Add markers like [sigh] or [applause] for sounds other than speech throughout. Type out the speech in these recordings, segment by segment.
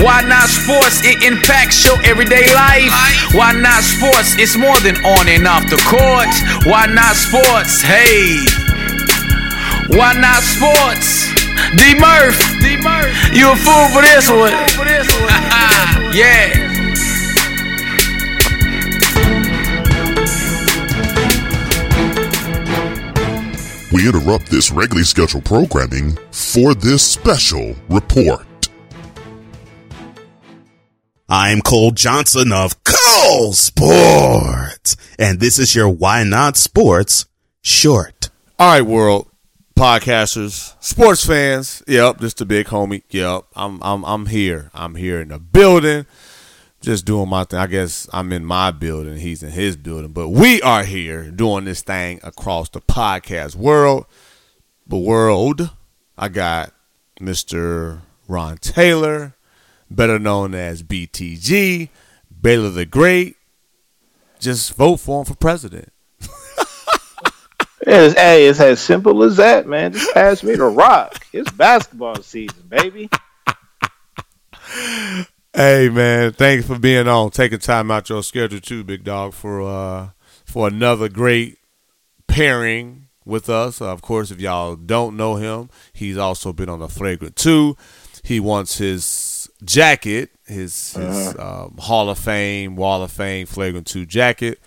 Why not sports? It impacts your everyday life. Why not sports? It's more than on and off the court. Why not sports? Hey. Why not sports? D Murph. D Murph. You a fool for this one. [laughs] yeah. We interrupt this regularly scheduled programming for this special report. I'm Cole Johnson of Cole Sports, and this is your Why Not Sports short. All right, world podcasters, sports fans. Yep, this the big homie. Yep, I'm I'm I'm here. I'm here in the building, just doing my thing. I guess I'm in my building. He's in his building, but we are here doing this thing across the podcast world. The world. I got Mr. Ron Taylor, better known as BTG, Baylor the Great. Just vote for him for president. It's, hey, it's as simple as that, man. Just pass me the rock. It's basketball season, baby. Hey man, thanks for being on, taking time out your schedule too, big dog, for uh for another great pairing with us. of course, if y'all don't know him, he's also been on the Flagrant Two. He wants his jacket, his his um, Hall of Fame, Wall of Fame, Flagrant Two jacket.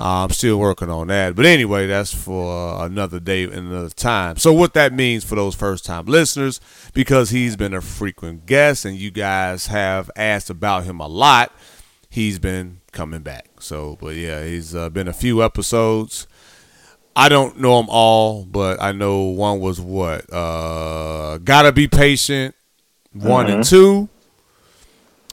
Uh, I'm still working on that. But anyway, that's for another day and another time. So, what that means for those first time listeners, because he's been a frequent guest and you guys have asked about him a lot, he's been coming back. So, but yeah, he's uh, been a few episodes. I don't know them all, but I know one was what? Uh, Gotta Be Patient, one and two.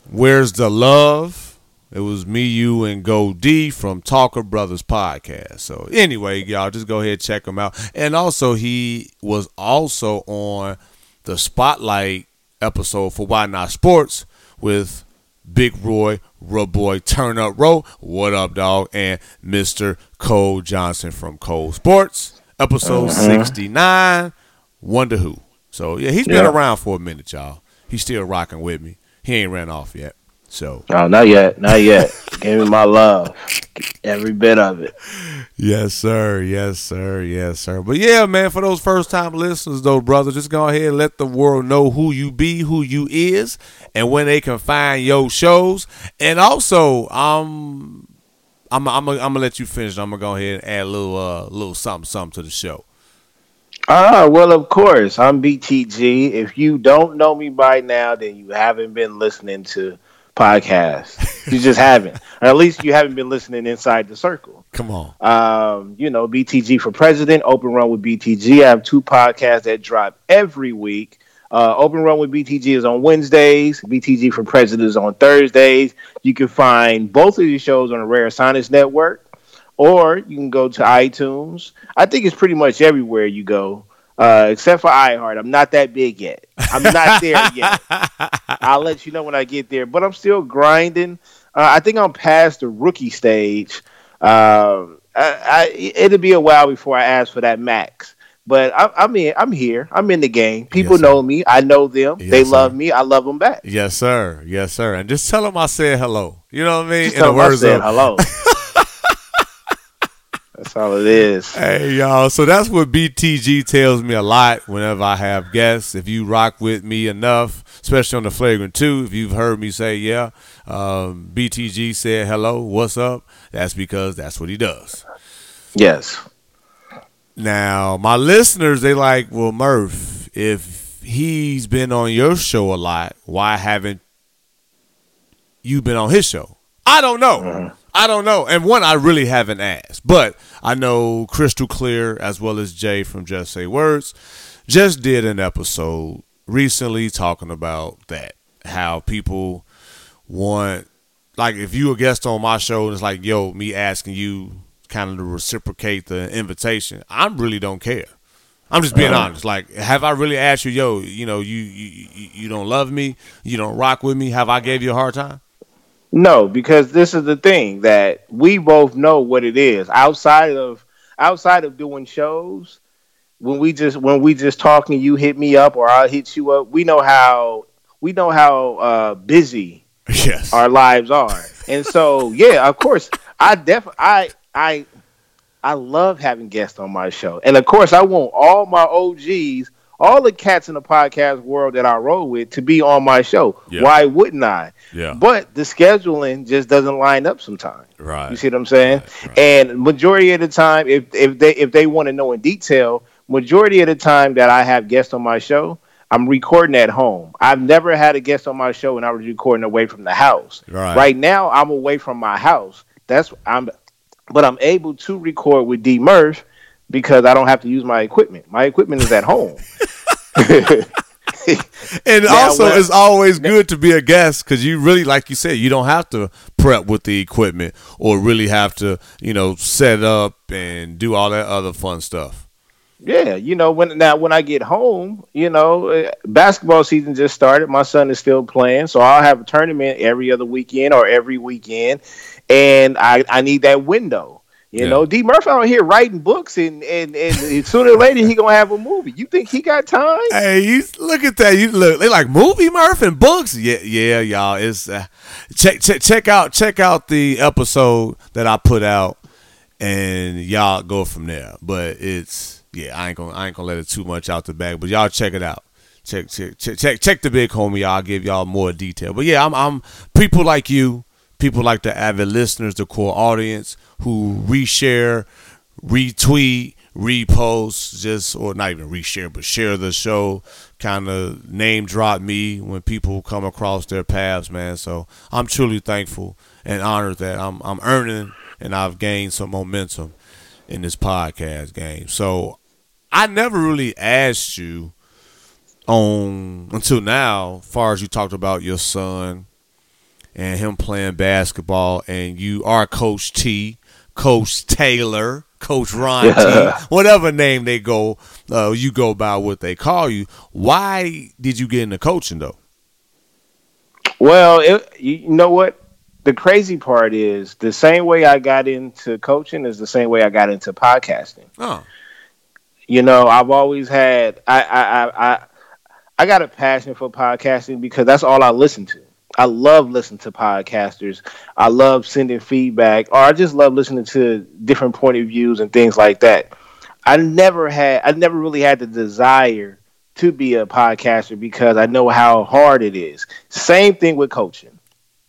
Where's the Love? It was me, you, and Go D from Talker Brothers podcast. So anyway, y'all just go ahead check him out. And also, he was also on the Spotlight episode for Why Not Sports with Big Roy, Boy, Turn Up Row. What up, dog? And Mr. Cole Johnson from Cole Sports, episode uh-huh. 69, Wonder Who. So yeah, he's been around for a minute, y'all. He's still rocking with me. He ain't ran off yet. So No, not yet. Not yet. Give me my love. Every bit of it. Yes, sir. Yes, sir. Yes, sir. But yeah, man, for those first time listeners, though, brother, just go ahead and let the world know who you be, who you is, and when they can find your shows. And also, um, I'm I'm I'm gonna let you finish. I'm gonna go ahead and add a little uh little something something to the show. Ah, well, of course. I'm BTG. If you don't know me by now, then you haven't been listening to podcasts. You just haven't. [laughs] Or at least you haven't been listening inside the circle. Come on. Um, you know, BTG for President, Open Run with BTG. I have two podcasts that drop every week. Uh, Open Run with BTG is on Wednesdays. BTG for President is on Thursdays. You can find both of these shows on the Rare Science Network, or you can go to iTunes. I think it's pretty much everywhere you go, uh, except for iHeart. I'm not that big yet. I'm not there yet. [laughs] I'll let you know when I get there, but I'm still grinding. Uh, I think I'm past the rookie stage. Um, I, I, it'll be a while before I ask for that max. But I, I'm in. I'm here. I'm in the game. People Yes, know me. I know them. Yes, they sir. love me. I love them back. Yes, sir. Yes, sir. And just tell them I said hello. You know what I mean? Just In tell the 'em I words said of hello. [laughs] That's all it is. Hey y'all, so that's what BTG tells me a lot whenever I have guests. If you rock with me enough, especially on the flagrant two, if you've heard me say yeah, um, BTG said hello, what's up? That's because that's what he does. Yes. Now my listeners, they like, well, Murph, if he's been on your show a lot, why haven't you been on his show? I don't know. I don't know. And one, I really haven't asked, but I know Crystal Clear as well as Jay from Just Say Words just did an episode recently talking about that. How people want, like, if you a guest on my show and it's like, yo, me asking you kind of to reciprocate the invitation. I really don't care. I'm just being uh-huh. honest. Like, have I really asked you, yo, you know, you, you you you don't love me, you don't rock with me? Have I gave you a hard time? No, because this is the thing that we both know what it is. Outside of outside of doing shows, when we just when we just talking, you hit me up or I'll hit you up. We know how we know how uh, busy [laughs] Yes. our lives are, and so yeah, of course, I def I I I love having guests on my show, and of course, I want all my OGs, all the cats in the podcast world that I roll with, to be on my show. Yeah. Why wouldn't I? Yeah. But the scheduling just doesn't line up sometimes. Right. You see what I'm saying? Right, right. And majority of the time, if if they if they want to know in detail, majority of the time that I have guests on my show, I'm recording at home. I've never had a guest on my show and I was recording away from the house. Right. Right now, I'm away from my house. That's I'm, but I'm able to record with D Murph because I don't have to use my equipment. My equipment is at home. [laughs] [laughs] And Now, also, it's always good to be a guest because you really, like you said, you don't have to prep with the equipment or really have to, you know, set up and do all that other fun stuff. Yeah, you know when now when I get home, you know, uh, basketball season just started. My son is still playing, so I'll have a tournament every other weekend or every weekend, and I I need that window. You Yeah. know, D Murphy out here writing books, and, and and sooner or later he gonna have a movie. You think he got time? Hey, you look at that. You look. They like movie Murph and books. Yeah, yeah, y'all. It's uh, check check check out check out the episode that I put out, and y'all go from there. But it's yeah, I ain't gonna I ain't gonna let it too much out the bag. But y'all check it out. Check check check check, check the big homie. I'll give y'all more detail. But yeah, I'm I'm people like you, people like the avid listeners, the core audience who reshare, retweet, repost, just or not even reshare, but share the show. Kind of name drop me when people come across their paths, man. So I'm truly thankful and honored that I'm I'm earning and I've gained some momentum in this podcast game. So I never really asked you on until now, far as you talked about your son and him playing basketball, and you are Coach T, Coach Taylor, Coach Ron T, [laughs] whatever name they go, uh, you go by what they call you. Why did you get into coaching though? Well, it, you know what? The crazy part is the same way I got into coaching is the same way I got into podcasting. Oh, you know i've always had I, I i i i got a passion for podcasting because that's all i listen to i love listening to podcasters i love sending feedback or i just love listening to different point of views and things like that i never had i never really had the desire to be a podcaster because i know how hard it is same thing with coaching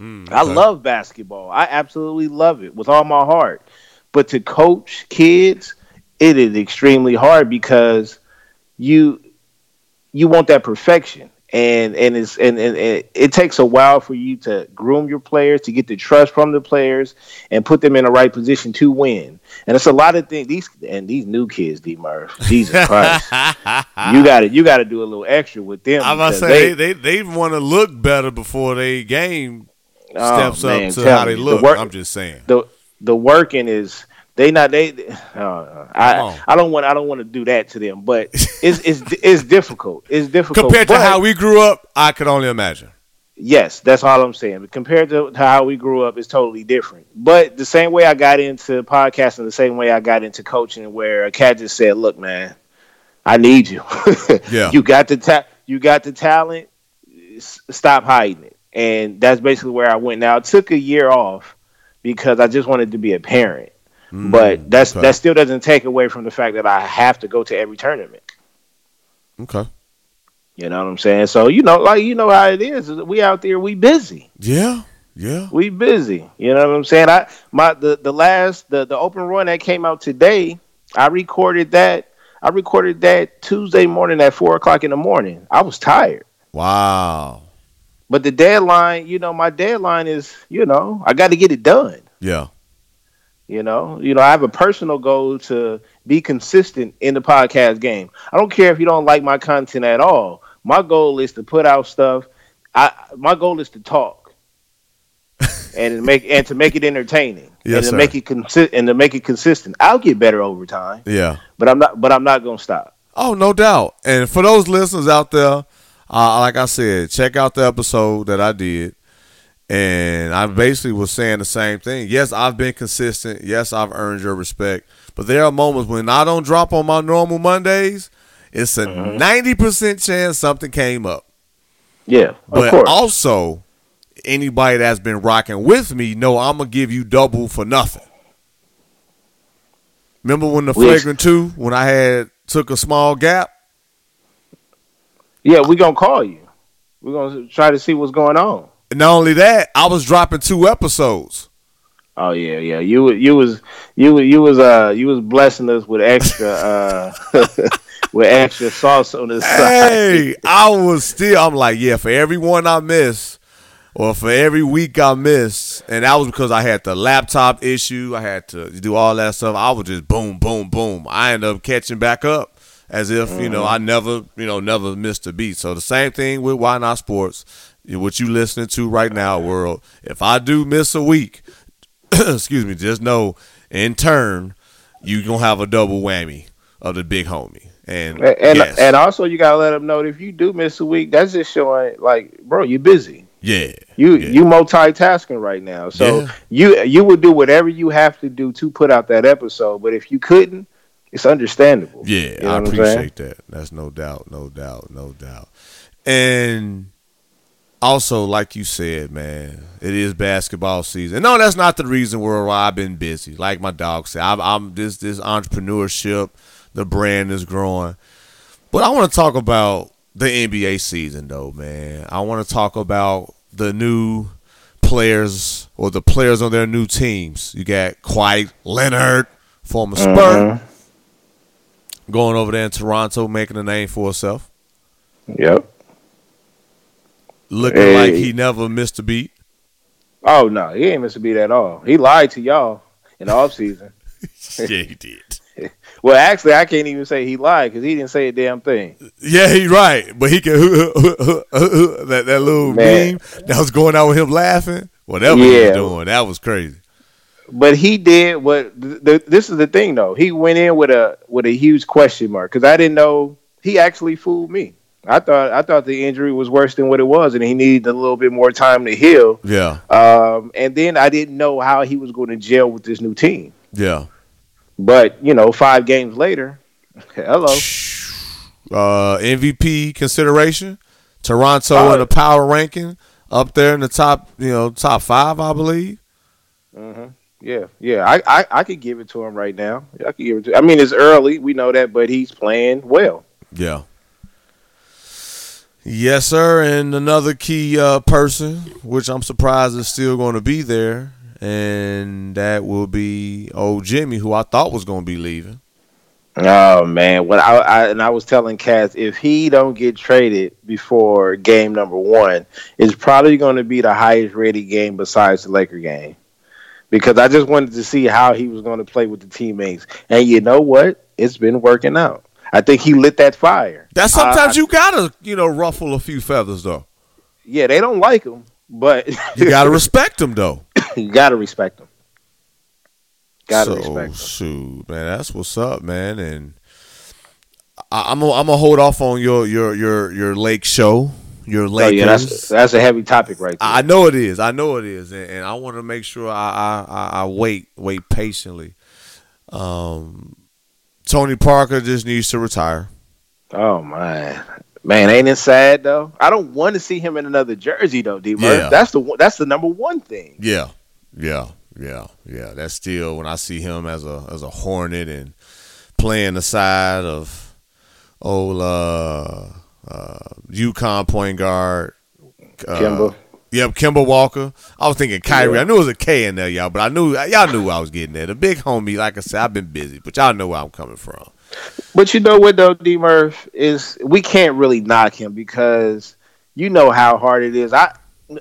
Mm, I love basketball. I absolutely love it with all my heart. But to coach kids, it is extremely hard because you you want that perfection. And and it's and, and, and it takes a while for you to groom your players, to get the trust from the players and put them in the right position to win. And it's a lot of things these and these new kids, D Murph. Jesus [laughs] Christ. you gotta you gotta do a little extra with them. I'm about to say they they, they want to look better before they game Oh, steps man, up to how they me. The look. work- I'm just saying. the the working is they not they uh, I. I don't want I don't want to do that to them but it's it's it's difficult it's difficult. Compared to how we grew up, I could only imagine. yes that's all I'm saying. But compared to, to how we grew up it's totally different. But the same way I got into podcasting the same way I got into coaching where a cat just said look man I need you. [laughs] Yeah. you got the ta- you got the talent S- stop hiding it. And that's basically where I went. Now I took a year off because I just wanted to be a parent Mm, but that's okay. that still doesn't take away from the fact that I have to go to every tournament. Okay. You know what I'm saying? So you know, like you know how it is. We out there, we busy, Yeah. Yeah. we busy. You know what I'm saying? I my the the last the the open run that came out today, I recorded that. I recorded that Tuesday morning at four o'clock in the morning. I was tired, Wow. but the deadline, you know, my deadline is, you know, I got to get it done. Yeah. You know, you know, I have a personal goal to be consistent in the podcast game. I don't care if you don't like my content at all. My goal is to put out stuff. I my goal is to talk. [laughs] and to make and to make it entertaining, Yes, and to sir. make it consi- and to make it consistent. I'll get better over time, Yeah. but I'm not. But I'm not gonna stop. Oh, no doubt. And for those listeners out there, uh, like I said, check out the episode that I did. And I basically was saying the same thing. Yes, I've been consistent. Yes, I've earned your respect. But there are moments when I don't drop on my normal Mondays, it's a Mm-hmm. 90% chance something came up. Yeah, of But course. also, anybody that's been rocking with me know I'm gonna give you double for nothing. Remember when the We- flagrant two, when I had took a small gap? yeah, we gonna call you. We're gonna try to see what's going on. And not only that, I was dropping two episodes. Oh yeah, yeah. You you was you you was uh you was blessing us with extra uh [laughs] with extra sauce on the side. Hey, I was still. I'm like, yeah, for every one I miss, or for every week I missed, and that was because I had the laptop issue. I had to do all that stuff. I was just boom, boom, boom. I ended up catching back up as if you know I never, you know, never missed a beat. So the same thing with Why Not Sports. What you listening to right now, world? If I do miss a week, [clears throat] excuse me, just know in turn you gonna have a double whammy of the big homie. And And and, yes. and also you gotta let them know that if you do miss a week, that's just showing like, bro, you're busy. yeah, You Yeah. you multitasking right now, so Yeah. you you would do whatever you have to do to put out that episode. But if you couldn't, it's understandable. Yeah, You know I what I'm saying? appreciate that. That's no doubt, no doubt, no doubt. And also, like you said, man, it is basketball season. No, that's not the reason why I've been busy. Like my dog said, I'm, I'm this this entrepreneurship, the brand is growing. But I want to talk about the NBA season, though, man. I want to talk about the new players or the players on their new teams. You got Kawhi Leonard, former Spur, mm-hmm. going over there in Toronto, making a name for herself, Yep. Looking Hey. like he never missed a beat. Oh no, he ain't missed a beat at all. He lied to y'all in the off season. [laughs] yeah, he did. [laughs] Well, actually, I can't even say he lied because he didn't say a damn thing. Yeah, he right, but he can [laughs] that that little Man. meme that was going out with him laughing. Whatever he was doing, that was crazy. But he did what. th- th- this is the thing, though. He went in with a with a huge question mark because I didn't know he actually fooled me. I thought I thought the injury was worse than what it was, and he needed a little bit more time to heal. Yeah, Um, and then I didn't know how he was going to gel with this new team. yeah. But you know, five games later, [laughs] hello. Uh, MVP consideration, Toronto Uh, in the power ranking up there in the top, you know, top five, I believe. Yeah, yeah. I, I I could give it to him right now. I could give it to. I mean, it's early. We know that, but he's playing well. Yeah. Yes, sir. And another key uh, person, which I'm surprised is still going to be there, and that will be old Jimmy, who I thought was going to be leaving. Oh man, when I, I and I was telling Cass if he don't get traded before game number one, it's probably going to be the highest rated game besides the Laker game, because I just wanted to see how he was going to play with the teammates. And you know what? It's been working out. I think he lit that fire. That sometimes I- you gotta, you know, ruffle a few feathers though. yeah, they don't like him, but You gotta [laughs] respect them though. you gotta respect him. Gotta so, respect him. Shoot, man, that's what's up, man. And I, I'm gonna, I'm gonna hold off on your your your your lake show, your Oh Lakers. yeah, that's that's a heavy topic right there. I know it is. I know it is, and, and I want to make sure I, I, I, I wait wait patiently. Um, Tony Parker just needs to retire. Oh man, man, ain't it sad though? I don't want to see him in another jersey though, D. Yeah. That's the that's the number one thing. Yeah, yeah, yeah, yeah. That's still when I see him as a as a Hornet and playing the side of old uh, uh, UConn point guard. Uh, Kemba. Yep, Kemba Walker. I was thinking Kyrie. I knew it was a K in there, y'all, but I knew y'all knew I was getting at. The big homie, like I said, I've been busy, but y'all know where I'm coming from. But you know what though, D. Murph is we can't really knock him because you know how hard it is. I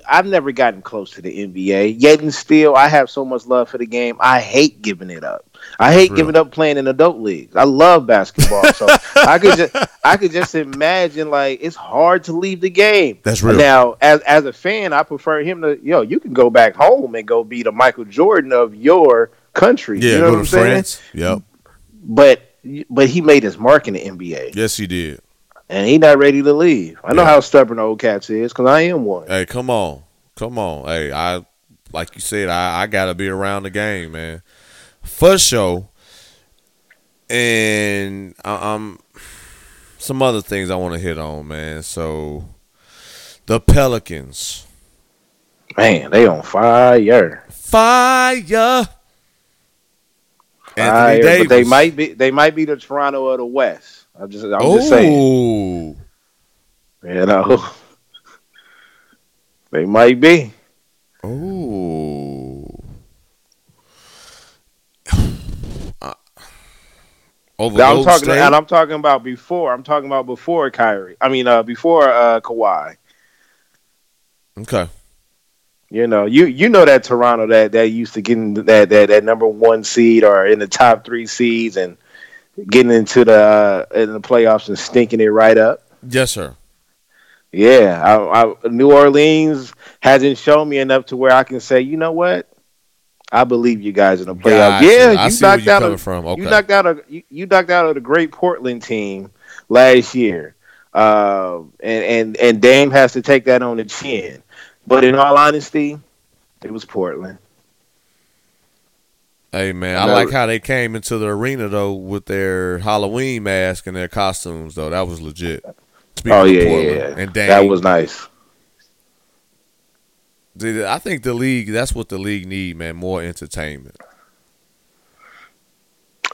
I've never gotten close to the NBA. Yet and still, I have so much love for the game. I hate giving it up. I hate giving up playing in adult leagues. I love basketball, so I could just I could just imagine like it's hard to leave the game. That's real. Now, as as a fan, I prefer him to yo. You can go back home and go be the Michael Jordan of your country. Yeah, you know go what I'm saying? France. Yep. But but he made his mark in the NBA, Yes, he did. and he not ready to leave. I know Yeah. how stubborn old cats is because I am one. Hey, come on, come on. Hey, I like you said, I, I gotta be around the game, man. For show, And I, I'm some other things I want to hit on, man. So the Pelicans, Man, they on fire. fire. Fire, but they might be they might be the Toronto of the West. I'm just I'm just saying. You know. [laughs] they might be. oh. Over I'm talking State? and I'm talking about before. I'm talking about before Kyrie. I mean uh before uh Kawhi. Okay. You know, you you know that Toronto that that used to getting that that that number one seed or in the top three seeds and getting into the uh, in the playoffs and stinking it right up. Yes, sir. Yeah, I, I, New Orleans hasn't shown me enough to where I can say, you know what, I believe you guys in the playoffs. Gotcha. Yeah, you knocked you're out coming a, from. Okay. you knocked out a you, you knocked out a great Portland team last year, uh, and and and Dame has to take that on the chin. But in all honesty, it was Portland. Hey man, I like how they came into the arena though with their Halloween mask and their costumes though. That was legit. Speaking oh of yeah, yeah, Portland yeah. and Dame, that was nice. Dude, I think the league. That's what the league need, man. More entertainment.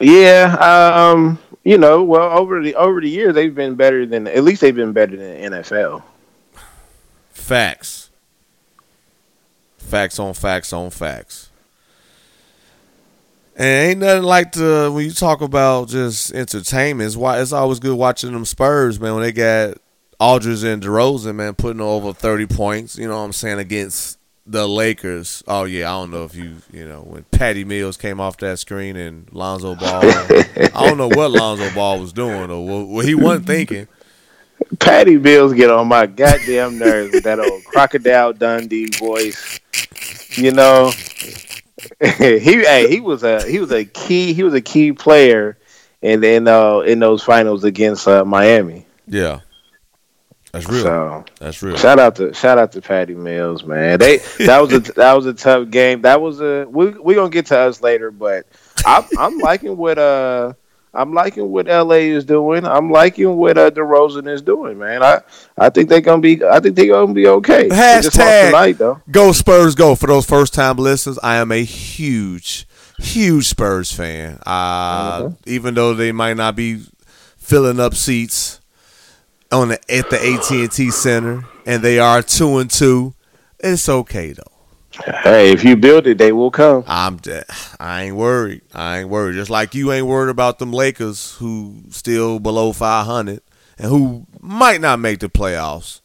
Yeah, um, you know, well over the over the years they've been better than at least they've been better than the NFL. Facts. Facts on facts on facts. And ain't nothing like the when you talk about just entertainment. It's why it's always good watching them Spurs, man. When they got Aldridge and DeRozan, man, putting over thirty points. You know what I'm saying against the Lakers. Oh yeah, I don't know if you you know when Patty Mills came off that screen and Lonzo Ball. I don't know what Lonzo Ball was doing or what, what he wasn't thinking. Patty Mills get on my goddamn nerves with that old crocodile Dundee voice. You know, [laughs] he hey, he was a he was a key he was a key player in in uh, in those finals against uh, Miami. Yeah, that's real. So That's real. shout out to shout out to Patty Mills, man. They that was a [laughs] that was a tough game. That was a we we gonna get to us later, but I'm I'm liking what uh I'm liking what LA is doing. I'm liking what uh, DeRozan is doing, man. I I think they're gonna be I think they're gonna be okay. They just Hashtag tonight though. Go Spurs Go. For those first time listeners, I am a huge, huge Spurs fan. Uh, Even though they might not be filling up seats on the, at the AT and T Center, and they are two and two, it's okay though. Hey, if you build it, they will come. I'm de- I ain't worried. I ain't worried. Just like you ain't worried about them Lakers who still below 500 and who might not make the playoffs.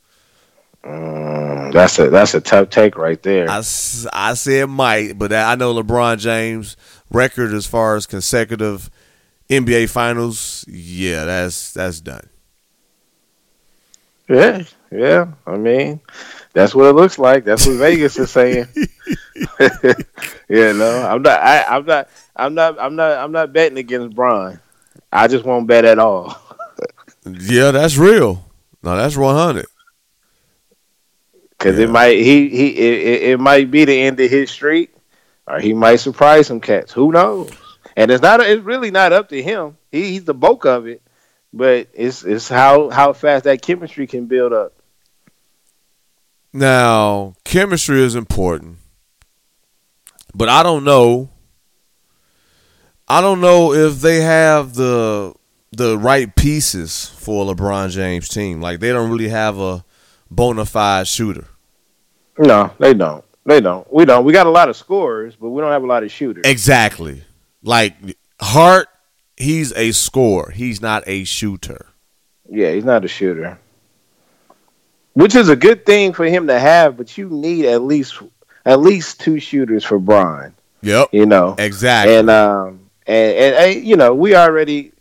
Mm, that's a that's a tough take right there. I, I said might, but I know LeBron James' record as far as consecutive NBA Finals. Yeah, that's that's done. Yeah, yeah. I mean, that's what it looks like. That's what Vegas is saying. [laughs] [laughs] you know, I'm not. I, I'm not. I'm not. I'm not. I'm not betting against Bron. I just won't bet at all. [laughs] Yeah, that's real. No, that's one hundred. Because Yeah. it might. He. He. It, it, it might be the end of his streak, or he might surprise some cats. Who knows? And it's not. It's really not up to him. He, he's the bulk of it. But it's it's how how fast that chemistry can build up. Now, chemistry is important, but I don't know. I don't know if they have the the right pieces for a LeBron James team. Like they don't really have a bona fide shooter. No, they don't. They don't. We don't. We got a lot of scorers, but we don't have a lot of shooters. Exactly. Like Hart, he's a scorer. He's not a shooter. Yeah, he's not a shooter. which is a good thing for him to have. But you need at least at least two shooters for Bron. Yep. You know, Exactly. and um and, and and you know we already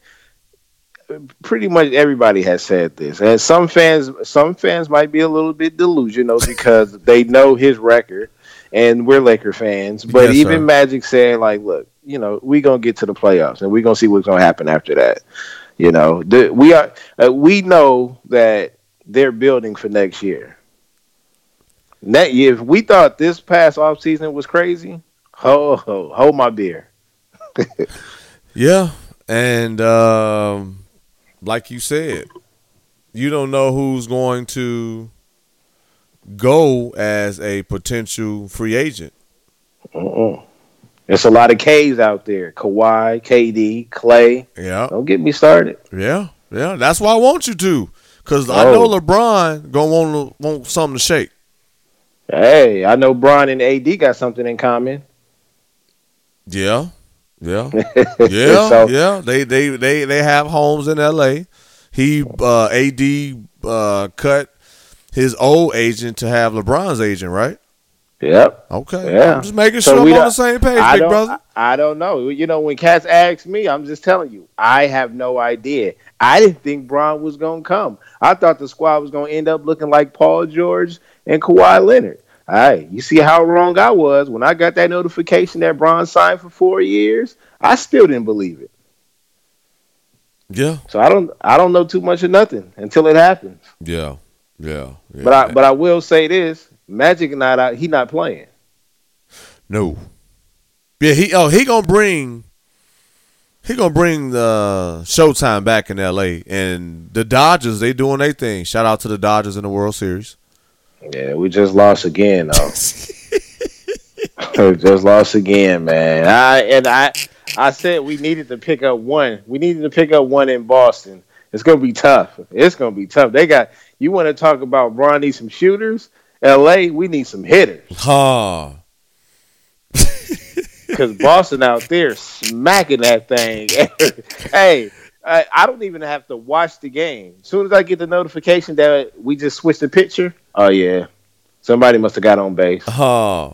pretty much everybody has said this and some fans some fans might be a little bit delusional because [laughs] they know his record and we're Laker fans but Yes, even sir. Magic said like look you know we're gonna get to the playoffs and we're gonna see what's gonna happen after that you know the, we are uh, we know that they're building for next year Net, if we thought this past off season was crazy ho ho hold my beer [laughs] Yeah, and um, like you said, you don't know who's going to go as a potential free agent. Mm-mm. There's a lot of K's out there. Kawhi, KD, Clay. Yeah, Don't get me started. yeah, yeah. That's why I want you to, because I know Oh. LeBron gonna want want something to shake. Hey, I know Bron and AD got something in common. Yeah, yeah, [laughs] yeah, So- yeah. They they they they have homes in L.A. He uh, AD uh, cut his old agent to have LeBron's agent, right? Yep. Okay. Yeah. I'm just making So sure I'm on the same page, I big brother. I, don't know. You know, when cats ask me, I'm just telling you, I have no idea. I didn't think Bron was going to come. I thought the squad was going to end up looking like Paul George and Kawhi Leonard. All right, you see how wrong I was when I got that notification that Bron signed for four years. I still didn't believe it. Yeah. So I don't, I don't know too much of nothing until it happens. Yeah. Yeah. yeah. But I, but I will say this: Magic not out. He not playing. no. Yeah, he oh he gonna bring he gonna bring the Showtime back in L.A. and the Dodgers they doing their thing. Shout out to the Dodgers in the World Series. Yeah, we just lost again, though. [laughs] [laughs] just lost again, man. I and I, I said we needed to pick up one. We needed to pick up one in Boston. It's gonna be tough. It's gonna be tough. They got. You want to talk about Bron some shooters? L.A. We need some hitters Huh. [laughs] because Boston out there smacking that thing. [laughs] hey. I, I don't even have to watch the game. As soon as I get the notification that we just switched the picture, oh yeah, somebody must have got on base. Huh.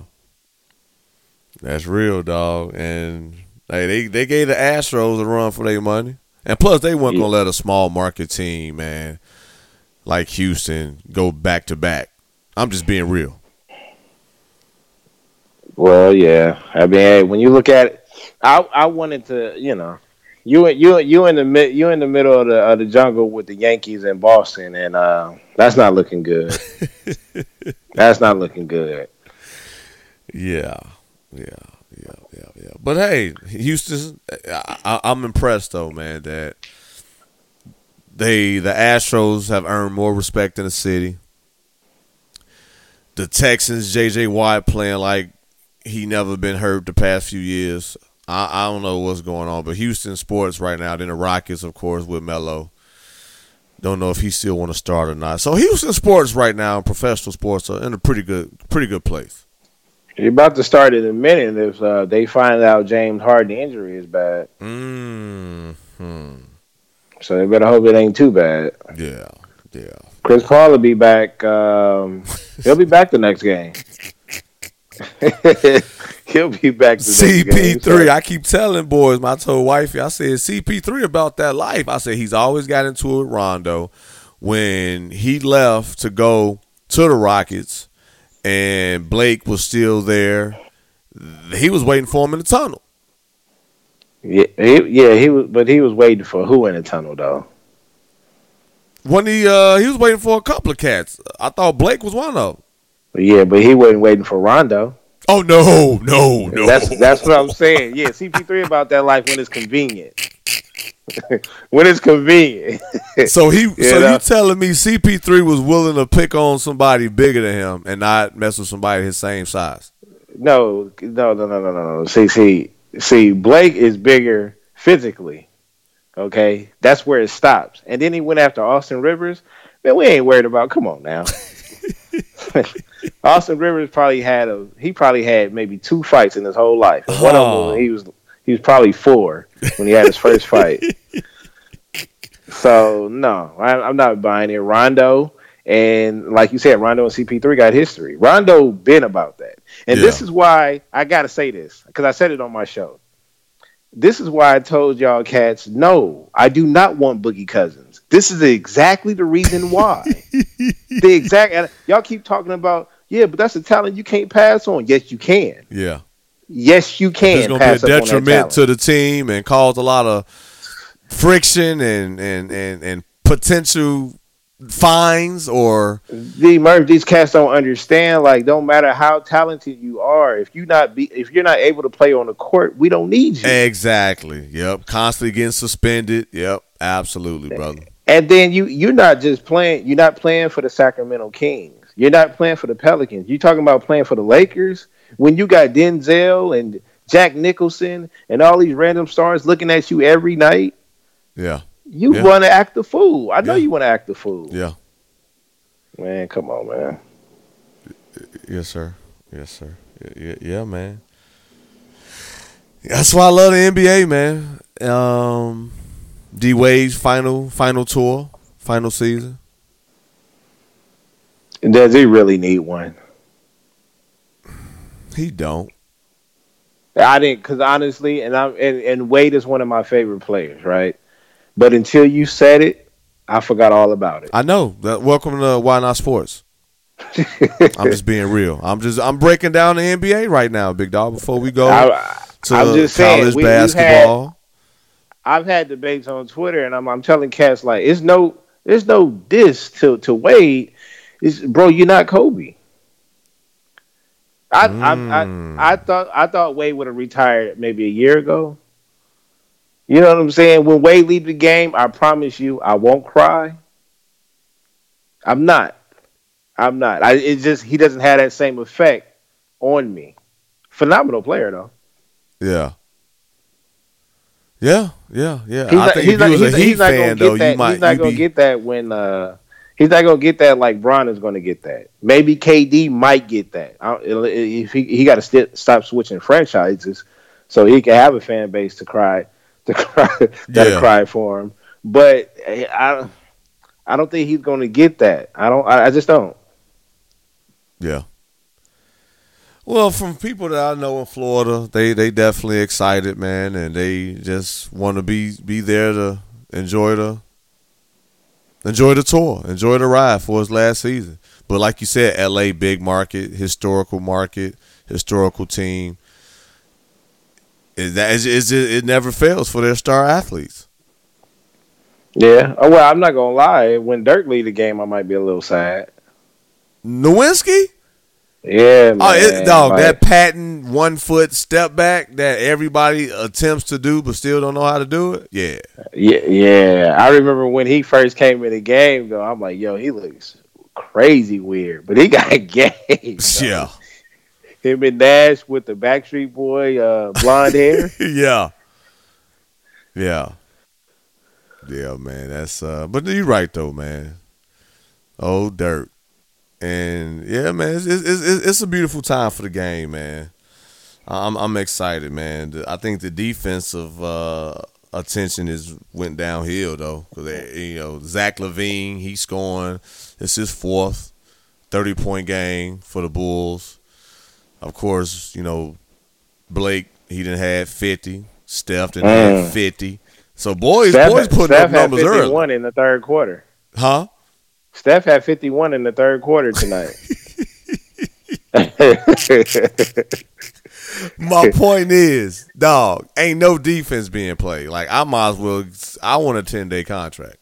That's real, dog. And hey, they they gave the Astros a run for their money. And plus they weren't gonna let a small market team, man, like Houston go back to back. I'm just being real. Well, yeah. I mean, when you look at it, I I wanted to, you know, you you you in the mid you in the middle of the of the jungle with the Yankees and Boston, and uh, that's not looking good. [laughs] that's not looking good. Yeah, yeah, yeah, yeah, yeah. But hey, Houston, I, I, I'm impressed though, man. That they the Astros have earned more respect in the city. The Texans, J.J. Watt playing like he never been hurt the past few years. I, I don't know what's going on, but Houston sports right now. Then the Rockets, of course, with Melo. Don't know if he still want to start or not. So Houston sports right now, professional sports, are in a pretty good, pretty good place. You're about to start in a minute if uh, they find out James Harden injury is bad. Mm hmm. So they better hope it ain't too bad. Yeah, yeah. Chris Paul will be back. Um, he'll be back the next game. [laughs] he'll be back. The next game, so- CP3. I keep telling boys, my told wifey, I said CP3 about that life. I said he's always got into it with Rondo. When he left to go to the Rockets and Blake was still there, he was waiting for him in the tunnel. Yeah, he, yeah, he was, but he was waiting for who in the tunnel though. When he uh he was waiting for a couple of cats. I thought Blake was one of them. Yeah, but he wasn't waiting for Rondo. Oh no, no, no. That's that's what I'm saying. Yeah, CP3 about that life when it's convenient. [laughs] when it's convenient. [laughs] So he, You so know? you telling me CP3 was willing to pick on somebody bigger than him and not mess with somebody his same size? no, no, no, no, no, no, no. See, see, see. Blake is bigger physically. Okay, that's where it stops. And then he went after Austin Rivers. Man, we ain't worried about. Come on now. [laughs] [laughs] Austin Rivers probably had a. He probably had maybe two fights in his whole life. And One Oh. of them, oh. he was he was probably four when he had his first fight. [laughs] So no, I, I'm not buying it. Rondo And like you said, Rondo and CP3 got history. Rondo been about that. And this is why I got to say this because I said it on my show. This is why I told y'all cats, no, I do not want Boogie Cousins. This is exactly the reason why. [laughs] the exact y'all keep talking about, yeah, but that's a talent you can't pass on. Yes, you can. Yeah. Yes, you can. It's gonna be a up on that detriment to the team and cause a lot of friction and and and, and potential fines or the Murph, these cats don't understand. Like, don't matter how talented you are, if you not be, if you're not able to play on the court, we don't need you. exactly. Yep. Constantly getting suspended. Yep. Absolutely, brother. And then you, you're not just playing. You're not playing for the Sacramento Kings. You're not playing for the Pelicans. You're talking about playing for the Lakers when you got Denzel and Jack Nicholson and all these random stars looking at you every night. Yeah. You Yeah. want to act the fool. I know Yeah. you want to act the fool. Yeah. Man, come on, man. Yes, sir. Yes, sir. Yeah, yeah, man. That's why I love the NBA, man. Um, D Wade's final final tour, final season. Does he really need one? He don't. I didn't, because honestly, and I'm and, and Wade is one of my favorite players, right? But until you said it, I forgot all about it. I know. Welcome to Why Not Sports. [laughs] I'm just being real. I'm just I'm breaking down the NBA right now, big dog. Before we go I, to I'm just saying, college we- we've basketball. I've had debates on Twitter, and I'm I'm telling cats like it's no there's no diss to to Wade. It's bro, you're not Kobe. I Mm. I, I I thought I thought Wade would have retired maybe a year ago. You know what I'm saying? When Wade leave the game, I promise you, I won't cry. I'm not. I'm not. I it's just he doesn't have that same effect on me. Phenomenal player though. yeah. Yeah, yeah, yeah. He's I not, think he's if not, you was he's, a Heat fan, gonna though, get that. you might he's not gonna be, get that when uh, he's not gonna get that like Bron is gonna get that. Maybe KD might get that. I, if he he got to st- stop switching franchises so he can have a fan base to cry to cry [laughs] that Yeah. cry for him. But eh, I I don't think he's gonna get that. I don't. I, I just don't. Yeah. Well, from people that I know in Florida, they they definitely excited, man, and they just want to be be there to enjoy the enjoy the tour, enjoy the ride for his last season. But like you said, LA big market, historical market, historical team. Is that is is it, it never fails for their star athletes. Yeah. Oh well, I'm not gonna lie. When Dirk lead the game, I might be a little sad. Nowitzki? Yeah, man. Oh, it, dog, Like- that patent one foot step back that everybody attempts to do but still don't know how to do it. Yeah, Yeah, yeah. I remember when he first came in the game, though. I'm like, yo, he looks crazy weird, but he got [laughs] game. yeah, Him and Nash with the Backstreet Boy uh, blonde hair. [laughs] yeah, yeah, yeah, man. That's uh, but you're right though, man. Oh, Dirk, and yeah, man, it's it's, it's, it's a beautiful time for the game, man. I'm I'm excited, man. I think the defensive uh, attention is went downhill though, because you know Zach LaVine, he's scoring. It's his fourth thirty point game for the Bulls. Of course, you know Blake, he didn't have fifty. Steph didn't have fifty. So boys, Steph, boys putting Steph up had numbers early, 51 in the third quarter. huh? Steph had 51 in the third quarter tonight. [laughs] My point is, dog, ain't no defense being played. Like I might as well. I want a ten day contract.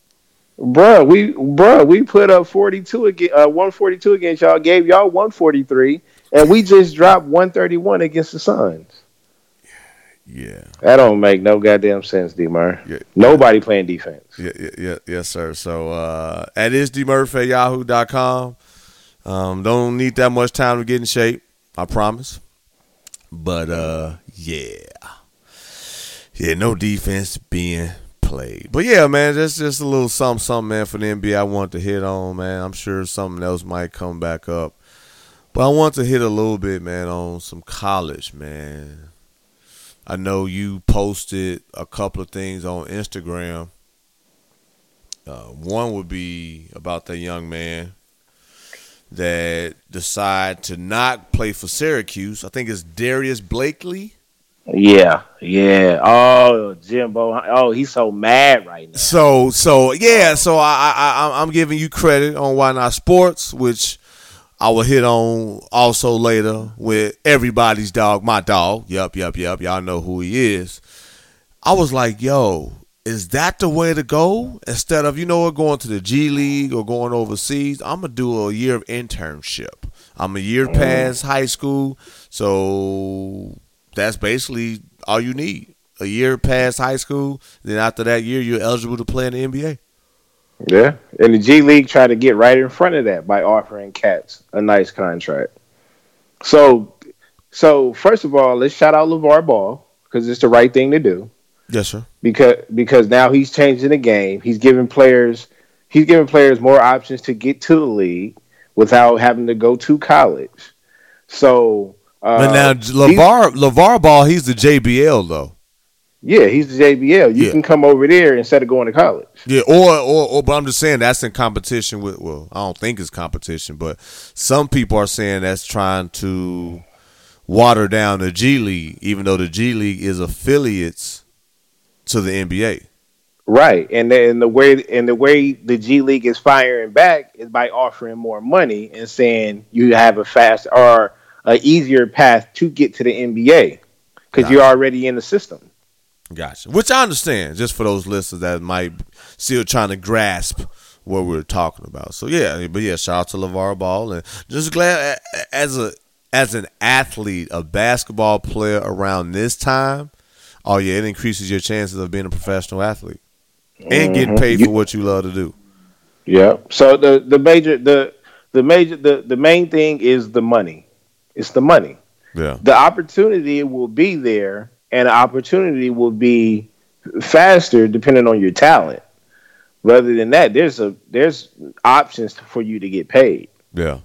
bruh, we bruh, we put up 42 against uh, 142 against y'all. Gave y'all 143, and we just dropped 131 against the Suns. Yeah, That don't make no goddamn sense, D. Yeah. Nobody playing defense. yeah, yeah, yeah yes, sir. So uh, at isdmurphy at yahoo.com. Um, don't need that much time to get in shape. I promise. But uh, yeah, yeah, no defense being played. But yeah, man, that's just a little something, something, man, for the NBA. I want to hit on, man. I'm sure something else might come back up. But I want to hit a little bit, man, on some college, man. I know you posted a couple of things on Instagram. Uh, one would be about that young man that decide to not play for Syracuse. I think it's Darius Bazley. Yeah, yeah. Oh, Jimbo. Oh, he's so mad right now. So so yeah, so I I I- I'm giving you credit on Why Not Sports, which I will hit on also later with everybody's dog, my dog. Yep, yep, yep. Y'all know who he is. I was like, yo, is that the way to go? Instead of you know what, going to the G League or going overseas, I'm gonna do a year of internship. I'm a year oh. past high school, so that's basically all you need. A year past high school, then after that year, you're eligible to play in the NBA. Yeah, and the G League tried to get right in front of that by offering cats a nice contract. So, so first of all, let's shout out LaVar Ball because it's the right thing to do. Yes, sir. because because now he's changing the game. He's giving players he's giving players more options to get to the league without having to go to college. So, uh, But now he's- LaVar LaVar Ball, he's the JBL though. Yeah, he's the JBL. You Yeah. can come over there instead of going to college. Yeah, or, or or but I'm just saying that's in competition with well, I don't think it's competition, but some people are saying that's trying to water down the G League, even though the G League is affiliates to the NBA. Right, and then the way and the way the G League is firing back is by offering more money and saying you have a fast or a easier path to get to the NBA because you're already in the system. Gotcha. Which I understand, just for those listeners that might still trying to grasp what we're talking about. So yeah, but yeah, shout out to LaVar Ball and just glad as a as an athlete, a basketball player around this time, oh yeah, it increases your chances of being a professional athlete. And getting mm-hmm. paid for what you love to do. Yeah. So the the major the the major the the main thing is the money. It's the money. Yeah. The opportunity will be there, and the opportunity will be faster depending on your talent. Rather than that, there's a there's options for you to get paid, Yeah.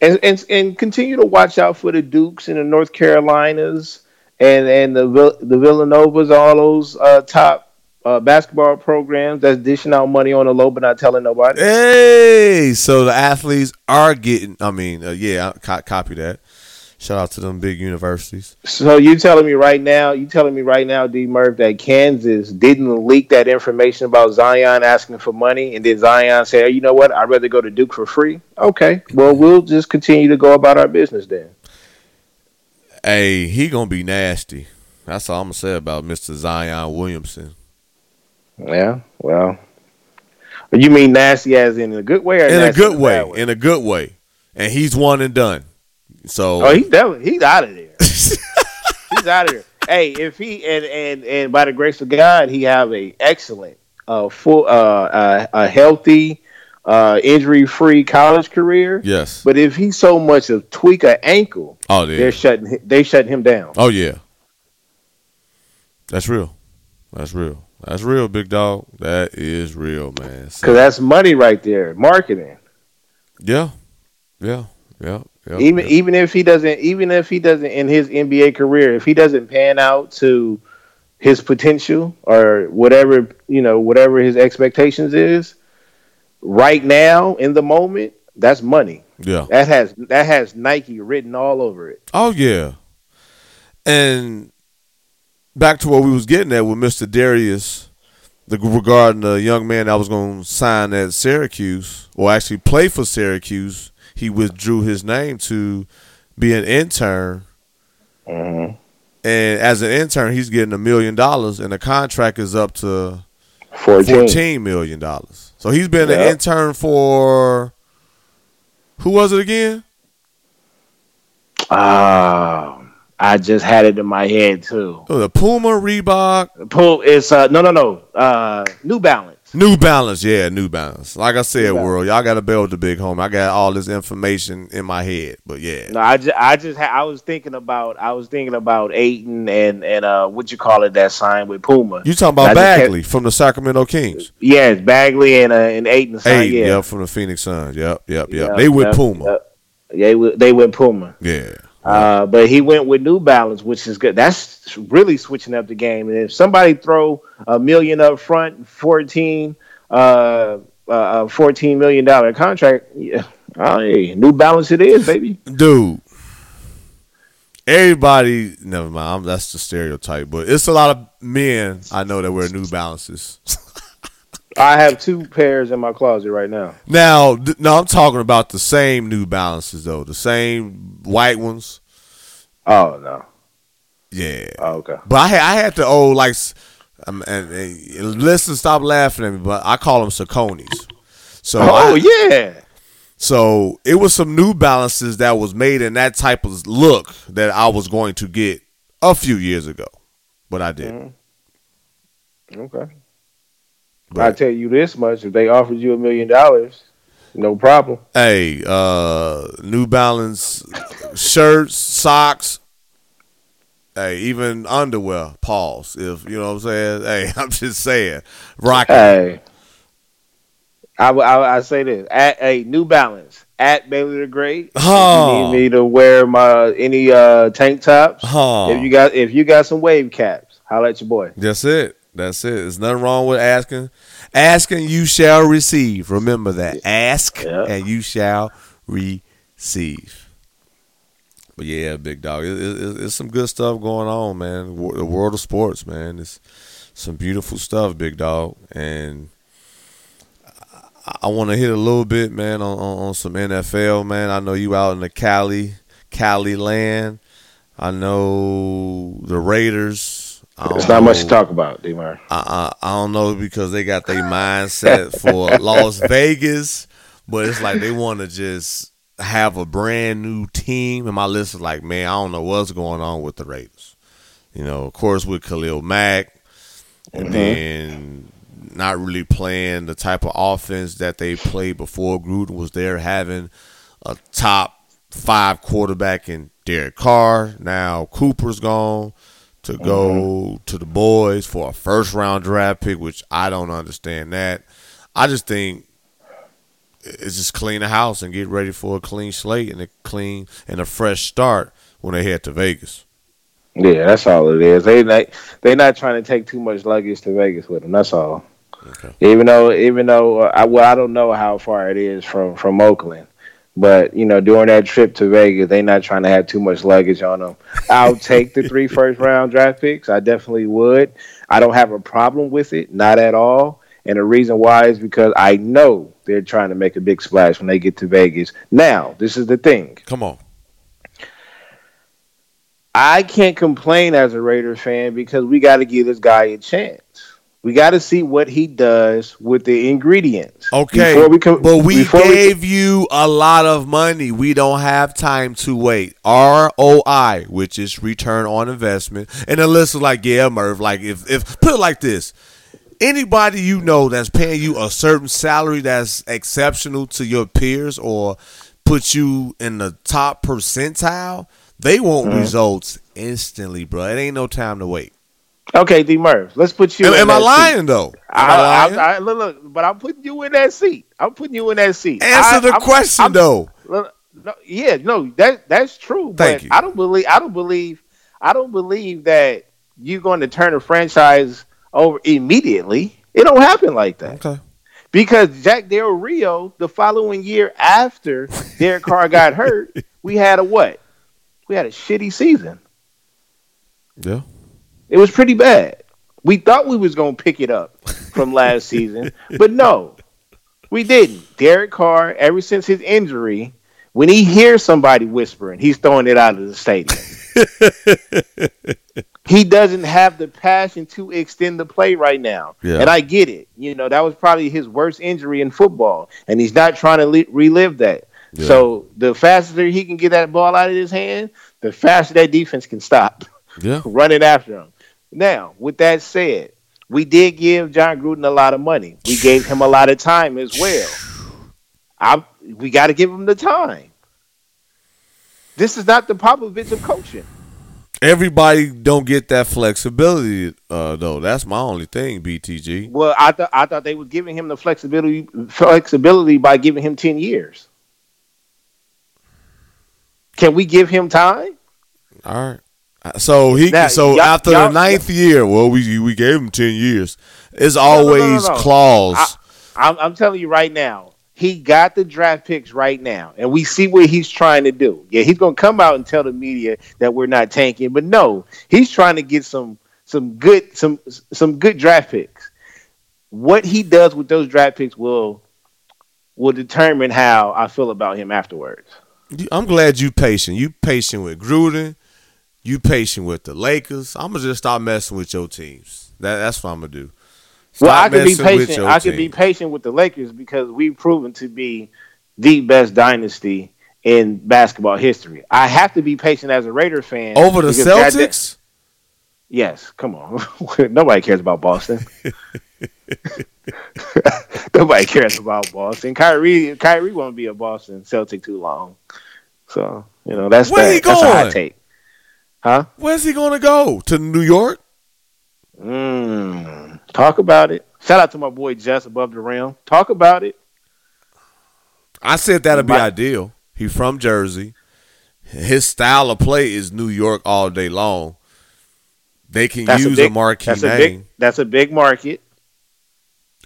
and and and continue to watch out for the Dukes and the North Carolinas and and the the Villanovas, all those uh, top uh, basketball programs that's dishing out money on the low but not telling nobody. Hey, so the athletes are getting. I mean, uh, yeah, I co- copy that. Shout out to them big universities. So you telling me right now, you telling me right now, D Murph, that Kansas didn't leak that information about Zion asking for money, and then Zion said, hey, "You know what? I'd rather go to Duke for free." Okay, well we'll just continue to go about our business then. Hey, he gonna be nasty. That's all I'm gonna say about Mr. Zion Williamson. Yeah, well, you mean nasty as in a good way, or In a good in way, in a good way, and he's one and done. So Oh, he's definitely [laughs] he's out of there. he's out of there. Hey, if he and and and by the grace of God, he have a excellent, uh, full, uh, uh a healthy, uh, injury free college career. yes. But if he so much of tweak a ankle, Oh they're yeah. shutting they shutting him down. Oh yeah. That's real. That's real. That's real, big dog. That is real, man. So- Because that's money right there, marketing. yeah, yeah, yeah, even yeah. even if he doesn't, even if he doesn't in his NBA career, if he doesn't pan out to his potential or whatever you know, whatever his expectations is, right now in the moment, that's money. yeah. That has that has Nike written all over it. Oh yeah. And back to what we was getting at with Mr. Darius, the regarding the young man that was going to sign at Syracuse or actually play for Syracuse, he withdrew his name to be an intern. Mm-hmm. And as an intern, he's getting a million dollars, and the contract is up to 14. fourteen million dollars. So he's been an intern for who was it again? Ah, I just had it in my head too. Oh, the Puma, Reebok, Pull it's uh no no no uh New Balance. New Balance, yeah, New Balance. Like I said, world, y'all got to build the big home. I got all this information in my head, but yeah, No, I just, I just, ha- I was thinking about, I was thinking about Ayton and and uh, what you call it that sign with Puma. you talking about just kept- Bagley from the Sacramento Kings? Yes, Bagley and uh, and Ayton sign. Hey, yeah, yep, from the Phoenix Suns. Yep, yep, yep. Yep, they with yep, Puma. yep. They went, they went Puma. Yeah, Uh, but he went with New Balance, which is good. That's really switching up the game. And if somebody throw a million up front, fourteen, uh, uh, a fourteen million dollar contract, yeah, hey, New Balance it is, baby. dude. Everybody, never mind. I'm, that's the stereotype, but it's a lot of men I know that wear New Balances. [laughs] I have two pairs in my closet right now. now, th- no, I'm talking about the same New Balances though, the same white ones. Oh no. Yeah, Oh, okay. but I had, I had to old like, um, and, and listen, stop laughing at me, but I call them Sauconys. So Oh I- yeah. So it was some New Balances that was made in that type of look that I was going to get a few years ago, but I didn't. Okay. I tell you this much: if they offered you a million dollars, no problem. Hey, uh, New Balance shirts, socks, hey, even underwear. Pause. If you know what I'm saying. Hey, [laughs] I'm just saying, rock. it. I, I, I, say this: at a New Balance at Bailey the Great. If you need me to wear my any uh, tank tops. Huh. If you got if you got some wave caps, holla at your boy. That's it. That's it. There's nothing wrong with asking. Asking, you shall receive. Remember that. Ask, Yeah. and you shall receive. But yeah, big dog. It, it, it- it's some good stuff going on, man. The world of sports, man. It's some beautiful stuff, big dog. And I, I want to hit a little bit, man, on, on, on some NFL, man. I know you out in the Cali, Cali land. I know the Raiders. I There's don't not much to talk about, Demar. I, I I don't know because they got their mindset for Las [laughs] Vegas, but it's like they want to just have a brand new team. And my list is like, man, I don't know what's going on with the Raiders. You know, of course with Khalil Mack, and mm-hmm. then not really playing the type of offense that they played before Gruden was there, having a top five quarterback in Derek Carr. Now Cooper's gone to go to the boys for a first round draft pick, which I don't understand that. I just think it's just clean the house and get ready for a clean slate and a clean and a fresh start when they head to Vegas. Yeah, that's all it is. They not, they not trying to take too much luggage to Vegas with them. That's all. Okay. Even though, even though uh, I well, I don't know how far it is from from Oakland, but you know, during that trip to Vegas, they're not trying to have too much luggage on them. I'll take the three first round draft picks. I definitely would. I don't have a problem with it, not at all. And the reason why is because I know they're trying to make a big splash when they get to Vegas. Now, this is the thing. Come on. I can't complain as a Raiders fan because we got to give this guy a chance. We got to see what he does with the ingredients. Okay, Before we com- but we gave you a lot of money. We don't have time to wait. ROI, which is return on investment, and is like, yeah, Merv. Like if if put it like this, anybody you know that's paying you a certain salary that's exceptional to your peers or put you in the top percentile, they want Mm-hmm. results instantly, bro. It ain't no time to wait. Okay, D. Murph, let's put you. Am, in am I lying Seat. though? Am I, I lying? I, I, look, look, but I'm putting you in that seat. I'm putting you in that seat. Answer the I'm- question I'm- though. look, no, yeah, no, that that's true. Thank but you. I don't believe. I don't believe. I don't believe that you're going to turn a franchise over immediately. It don't happen like that. Okay. Because Jack Del Rio, the following year after Derek Carr got hurt, [laughs] we had a what? We had a shitty season. Yeah. It was pretty bad. We thought we was gonna pick it up from last [laughs] season, but no, we didn't. Derek Carr, ever since his injury, when he hears somebody whispering, he's throwing it out of the stadium. [laughs] he doesn't have the passion to extend the play right now, Yeah. and I get it. You know that was probably his worst injury in football, and he's not trying to li- relive that. Yeah. So the faster he can get that ball out of his hand, the faster that defense can stop Yeah. [laughs] running after him. Now, with that said, we did give Jon Gruden a lot of money. We gave him a lot of time as well. I we got to give him the time. This is not the Popovich of coaching. Everybody don't get that flexibility, uh, though. That's my only thing, BTG. Well, I thought I thought they was giving him the flexibility flexibility by giving him ten years. Can we give him time? All right. So he Now, so y'all- after y'all- the ninth year, well, we we gave him ten years. It's no, no, always no. clause. I'm, I'm telling you right now, he got the draft picks right now, and we see what he's trying to do. Yeah, he's gonna come out and tell the media that we're not tanking, but no, he's trying to get some some good some some good draft picks. What he does with those draft picks will will determine how I feel about him afterwards. I'm glad you patient. You patient with Gruden. You patient with the Lakers. I'm gonna just stop messing with your teams. That, that's what I'm gonna do. well, I could be patient. I could be patient with the Lakers because we've proven to be the best dynasty in basketball history. I have to be patient as a Raiders fan over the because that- that- Celtics. Yes, come on. [laughs] Nobody cares about Boston. [laughs] Nobody cares about Boston. Kyrie, Kyrie won't be a Boston Celtic too long. So you know that's Where that. he That's a hot going? take. Huh? Where's he gonna go? To New York? Mm, talk about it. Shout out to my boy Jess above the rim. Talk about it. I said that'd be But- ideal. He's from Jersey. His style of play is New York all day long. They can That's use a, big, a marquee that's a name. big. That's a big market.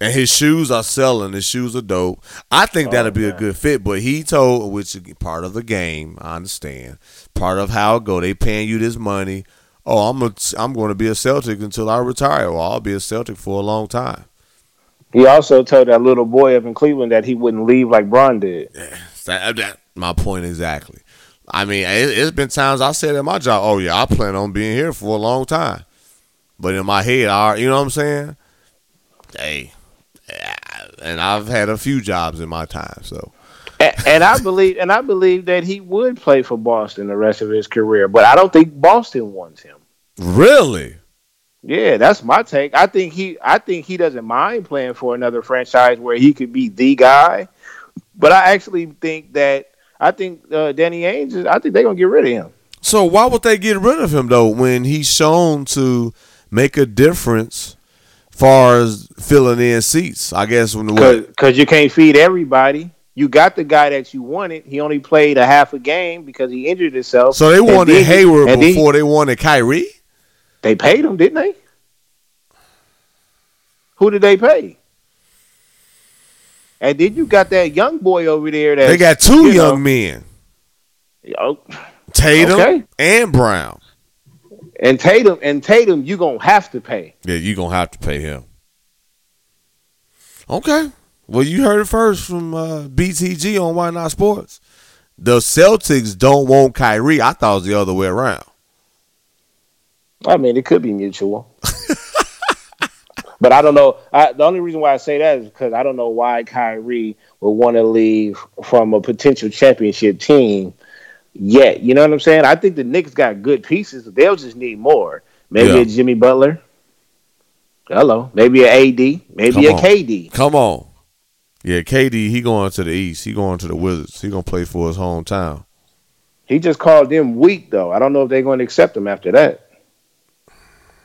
And his shoes are selling. His shoes are dope. I think that'll oh, be a good fit. But he told, which is part of the game, I understand. Part of how it go. They paying you this money. Oh, I'm a, I'm going to be a Celtic until I retire. Well, I'll be a Celtic for a long time. He also told that little boy up in Cleveland that he wouldn't leave like Bron did. That, that my point exactly. I mean, it, it's been times I said at my job, "Oh yeah, I plan on being here for a long time," but in my head, I, you know what I'm saying? Hey, yeah, and I've had a few jobs in my time, so and, and I believe and I believe that he would play for Boston the rest of his career, but I don't think Boston wants him. really, Yeah, that's my take. I think he I think he doesn't mind playing for another franchise where he could be the guy. But I actually think that I think uh, Danny Ainge is I think they're gonna get rid of him. so why would they get rid of him though when he's shown to make a difference, far as filling in seats? I guess when the Because you can't feed everybody. You got the guy that you wanted. He only played a half a game because he injured himself. so they wanted then- Hayward then before they wanted Kyrie. they paid him, didn't they? Who did they pay? And then you got that young boy over there that They got two you young know, men. oh, Tatum Okay. and Brown. And Tatum and Tatum, you gonna have to pay. Yeah, you gonna have to pay him. Okay. Well, you heard it first from uh, BTG on Why Not Sports. The Celtics don't want Kyrie. I thought it was the other way around. I mean, it could be mutual. but I don't know. I, the only reason why I say that is because I don't know why Kyrie would want to leave from a potential championship team yet. You know what I'm saying? I think the Knicks got good pieces. They'll just need more. Maybe Yeah. a Jimmy Butler. Hello. Maybe a AD. Maybe Come a on. KD. Come on. Yeah, KD, he going to the East. He going to the Wizards. He gonna play for his hometown. He just called them weak, though. I don't know if they're going to accept him after that.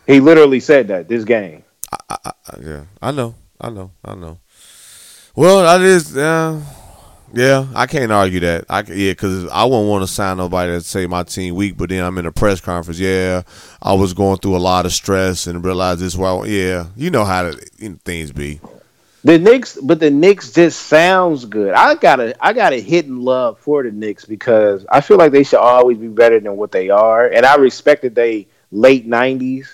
He literally said that this game. Uh, yeah, I know, I know, I know. Well, that is, uh, yeah, I can't argue that. I yeah, because I wouldn't want to sign nobody that say my team weak, but then I'm in a press conference. Yeah, I was going through a lot of stress and realized this. Why? Yeah, you know how to, you know, things be. The Knicks, but the Knicks just sounds good. I got a I got a hidden love for the Knicks because I feel like they should always be better than what they are, and I respect that they late '90s,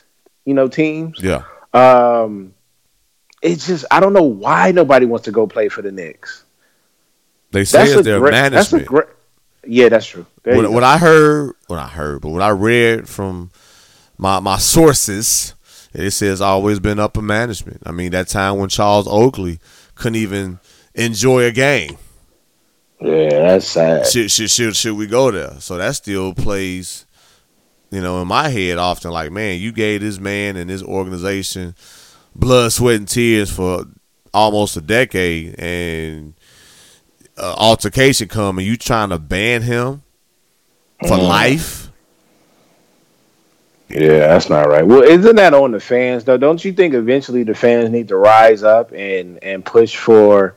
you know, teams. Yeah, Um, it's just I don't know why nobody wants to go play for the Knicks. They say it's their great- That's management. great. Yeah, that's true. What, what I heard, what I heard, but what I read from my my sources, it says always been upper management. I mean, that time when Charles Oakley couldn't even enjoy a game. yeah, that's sad. Should should should should we go there? So that still plays, you know, in my head often. Like, man, you gave this man and this organization blood, sweat, and tears for almost a decade, and uh, altercation come, and you trying to ban him for life. Yeah, that's not right. Well, isn't that on the fans though? Don't you think eventually the fans need to rise up and and push for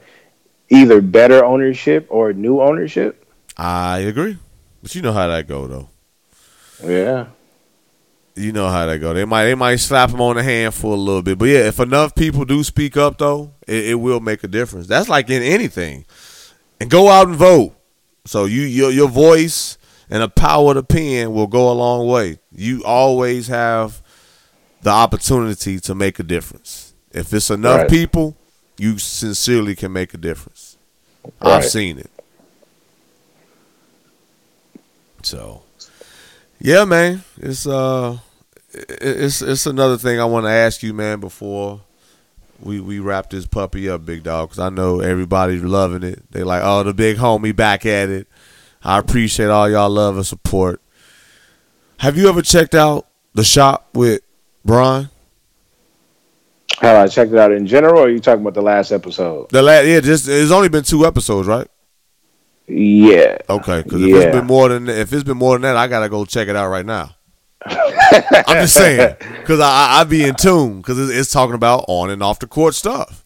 either better ownership or new ownership? I agree, but you know how that go though. Yeah. You know how that go. They might they might slap him on the hand for a little bit, but yeah, if enough people do speak up though, it, it will make a difference. That's like in anything. And go out and vote. So you your your voice and the power of the pen will go a long way. You always have the opportunity to make a difference. If it's enough Right. people, you sincerely can make a difference. I've seen it. So, yeah, man, it's uh, it's it's another thing I want to ask you, man, before we we wrap this puppy up, big dog, because I know everybody's loving it. They like, oh, the big homie back at it. I appreciate all y'all love and support. Have you ever checked out the shop with Bron? Have I checked it out in general, or are you talking about the last episode? The last, yeah, just it's only been two episodes, right? Yeah. Okay, because if Yeah. it's been more than if it's been more than that, I gotta go check it out right now. I'm just saying because I, I I be in tune because it's, it's talking about on and off the court stuff.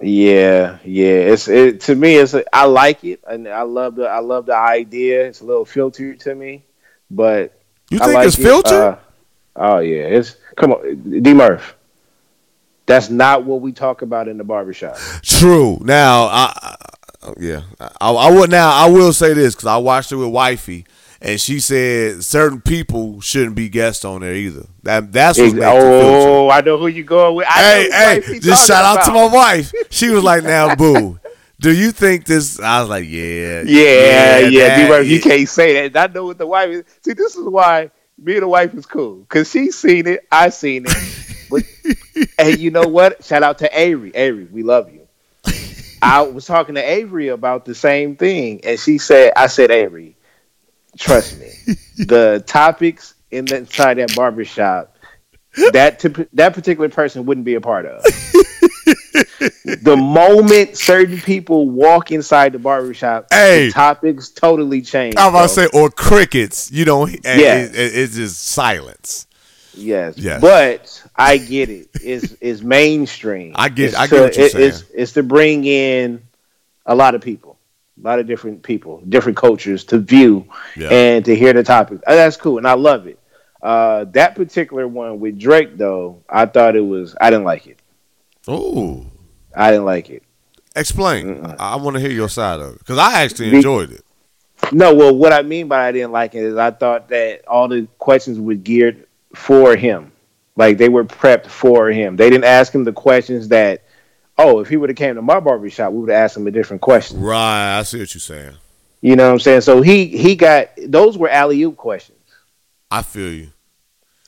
Yeah, yeah. It's it to me. It's a, I like it, and I love the I love the idea. It's a little filtered to me, but You think like it's it. filtered? Uh, oh yeah, it's come on, D Murph. That's not what we talk about in the barbershop. True. Now, I, I yeah, I, I would now I will say this because I watched it with wifey, and she said certain people shouldn't be guests on there either. That that's what Ex- makes it oh, I know who you going with. I Hey, hey, just shout out to my wife. She was like, "Now, [laughs] boo, do you think this?" I was like, "Yeah, Yeah, yeah, D that- Murph. You yeah." can't say that. I know what the wife is. See, this is why me and the wife is cool because she's seen it. I seen it. But [laughs] and you know what? Shout out to Avery. Avery, we love you. I was talking to Avery about the same thing, and she said, "I said, Avery, trust me, the topics in the, inside that barbershop, that tip- that particular person wouldn't be a part of." [laughs] the moment certain people walk inside the barbershop, Hey. the topics totally change. I was about to say, or crickets. You know, and Yeah. it- it- it's just silence. Yes. Yes. But I get it. It's it's mainstream. I get- It's I get to- what you're it- It's, it's to bring in a lot of people, a lot of different people, different cultures to view Yeah. and to hear the topics. Uh, That's cool, and I love it. Uh, that particular one with Drake, though, I thought it was. I didn't like it. Oh, I didn't like it. explain. I, I want to hear your side of it because I actually Be- enjoyed it. No, well, what I mean by I didn't like it is I thought that all the questions were geared for him. Like they were prepped for him. They didn't ask him the questions that, oh, if he would have came to my barbershop, we would have asked him a different question. Right, I see what you're saying. You know what I'm saying? So he he got those were alley oop questions, I feel you.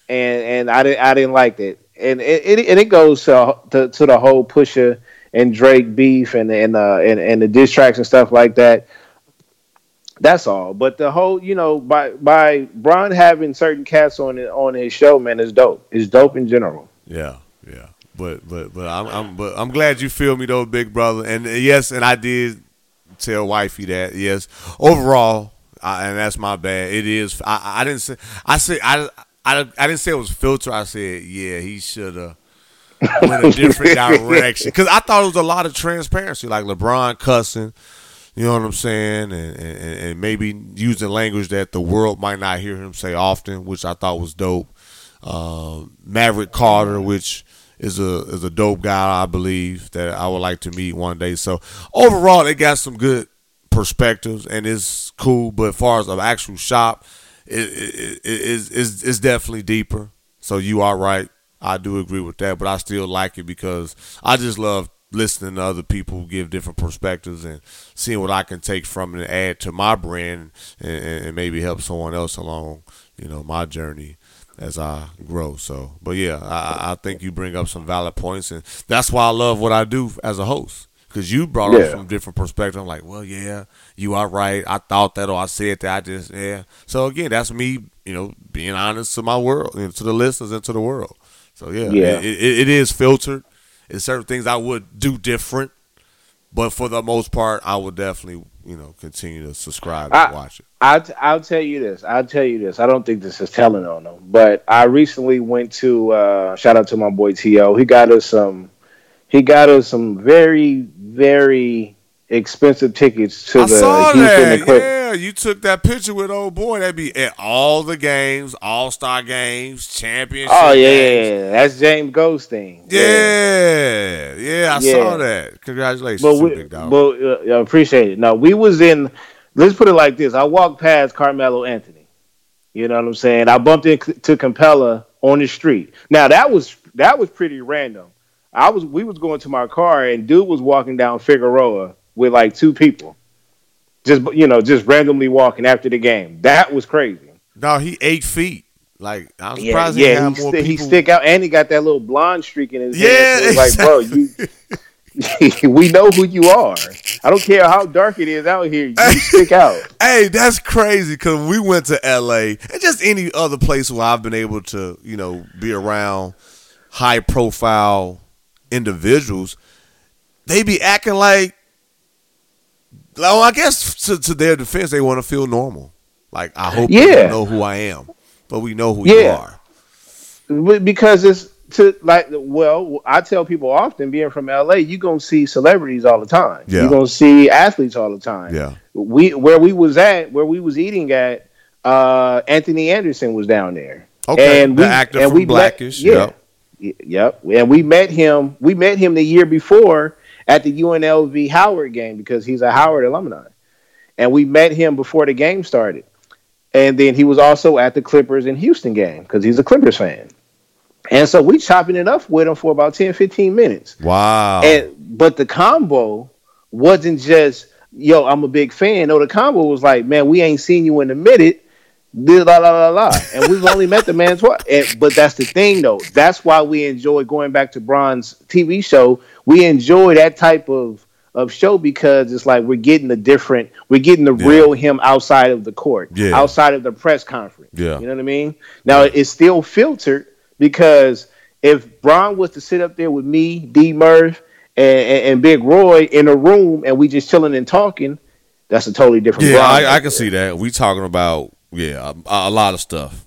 and and I didn't I didn't like that. And it, it and it goes to, to to the whole Pusha and Drake beef and and uh and, and the diss tracks and stuff like that. That's all. But the whole, you know, by by Bron having certain cats on it on his show, man, is dope. It's dope in general. Yeah, yeah. But but but I'm, I'm but I'm glad you feel me though, big brother. And uh, yes, and I did tell wifey that yes. Overall, I, and that's my bad. It is. I, I didn't say. I said I, I I didn't say it was filter. I said yeah, he should have went a different [laughs] direction because I thought it was a lot of transparency, like LeBron cussing. You know what I'm saying, and, and and maybe using language that the world might not hear him say often, which I thought was dope. Um, Maverick Carter, which is a is a dope guy, I believe that I would like to meet one day. So overall, they got some good perspectives, and it's cool. But as far as an actual shop, it it, it is is is definitely deeper. So you are right. I do agree with that, but I still like it because I just love listening to other people give different perspectives and seeing what I can take from it and add to my brand and, and, and maybe help someone else along, you know, my journey as I grow. So, but yeah, I, I think you bring up some valid points, and that's why I love what I do as a host. Because you brought Yeah. up from different perspectives. I'm like, well, yeah, you are right. I thought that, or I said that. I just, yeah. So again, that's me, you know, being honest to my world, you know, to the listeners and to the world. So yeah, Yeah. It, it, it is filtered. It's certain things I would do different, but for the most part, I would definitely, you know, continue to subscribe and I- watch it. I'll, t- I'll tell you this. I'll tell you this. I don't think this is telling on them, but I recently went to uh, shout out to my boy To. He got us some. He got us some very very expensive tickets to I the saw Houston that. and Clip- Yeah, Yeah, you took that picture with old boy. That'd be at all the games, all star games, championship. Oh yeah, yeah, games. yeah, that's James Goldstein. Yeah, yeah, I Yeah. saw that. Congratulations, but we, big dog. but uh, I appreciate it. Now we was in. Let's put it like this: I walked past Carmelo Anthony. You know what I'm saying? I bumped into Capela on the street. Now that was that was pretty random. I was we was going to my car and dude was walking down Figueroa with like two people, just you know, just randomly walking after the game. That was crazy. no, he eight feet. Like I'm Yeah, surprised he yeah, had he, more sti- he stick out and he got that little blonde streak in his Yeah, hair. So it's like, bro, you. [laughs] we know who you are. I don't care how dark it is out here. You stick out. [laughs] Hey, that's crazy because we went to L.A. and just any other place where I've been able to, you know, be around high profile individuals. They be acting like, well, I guess to, to their defense, they want to feel normal. Like I hope you Yeah. know who I am, but we know who you are. Because it's to like well, I tell people often, being from LA, you're gonna see celebrities all the time. Yeah. You're gonna see athletes all the time. Yeah. We where we was at, where we was eating at, uh, Anthony Anderson was down there. Okay, and the we, actor and from we met- Blackish, yeah, yep. Yep. And we met him. We met him the year before at the UNLV Howard game because he's a Howard alumni, and we met him before the game started. And then he was also at the Clippers in Houston game because he's a Clippers fan. And so we chopping it up with him for about 10, 15 minutes. Wow. And but the combo wasn't just yo, I'm a big fan. No, the combo was like, man, we ain't seen you in a minute. La la la la. And we've only met the man twice. And, but that's the thing though. That's why we enjoy going back to Bron's TV show. We enjoy that type of of show because it's like we're getting the different, we're getting the Yeah. real him outside of the court, Yeah. outside of the press conference. Yeah. You know what I mean? Now it's still filtered because if Bron was to sit up there with me, D Murph, and, and, and Big Roy in a room and we just chilling and talking, that's a totally different. yeah, I, I can see that. We talking about yeah a, a lot of stuff.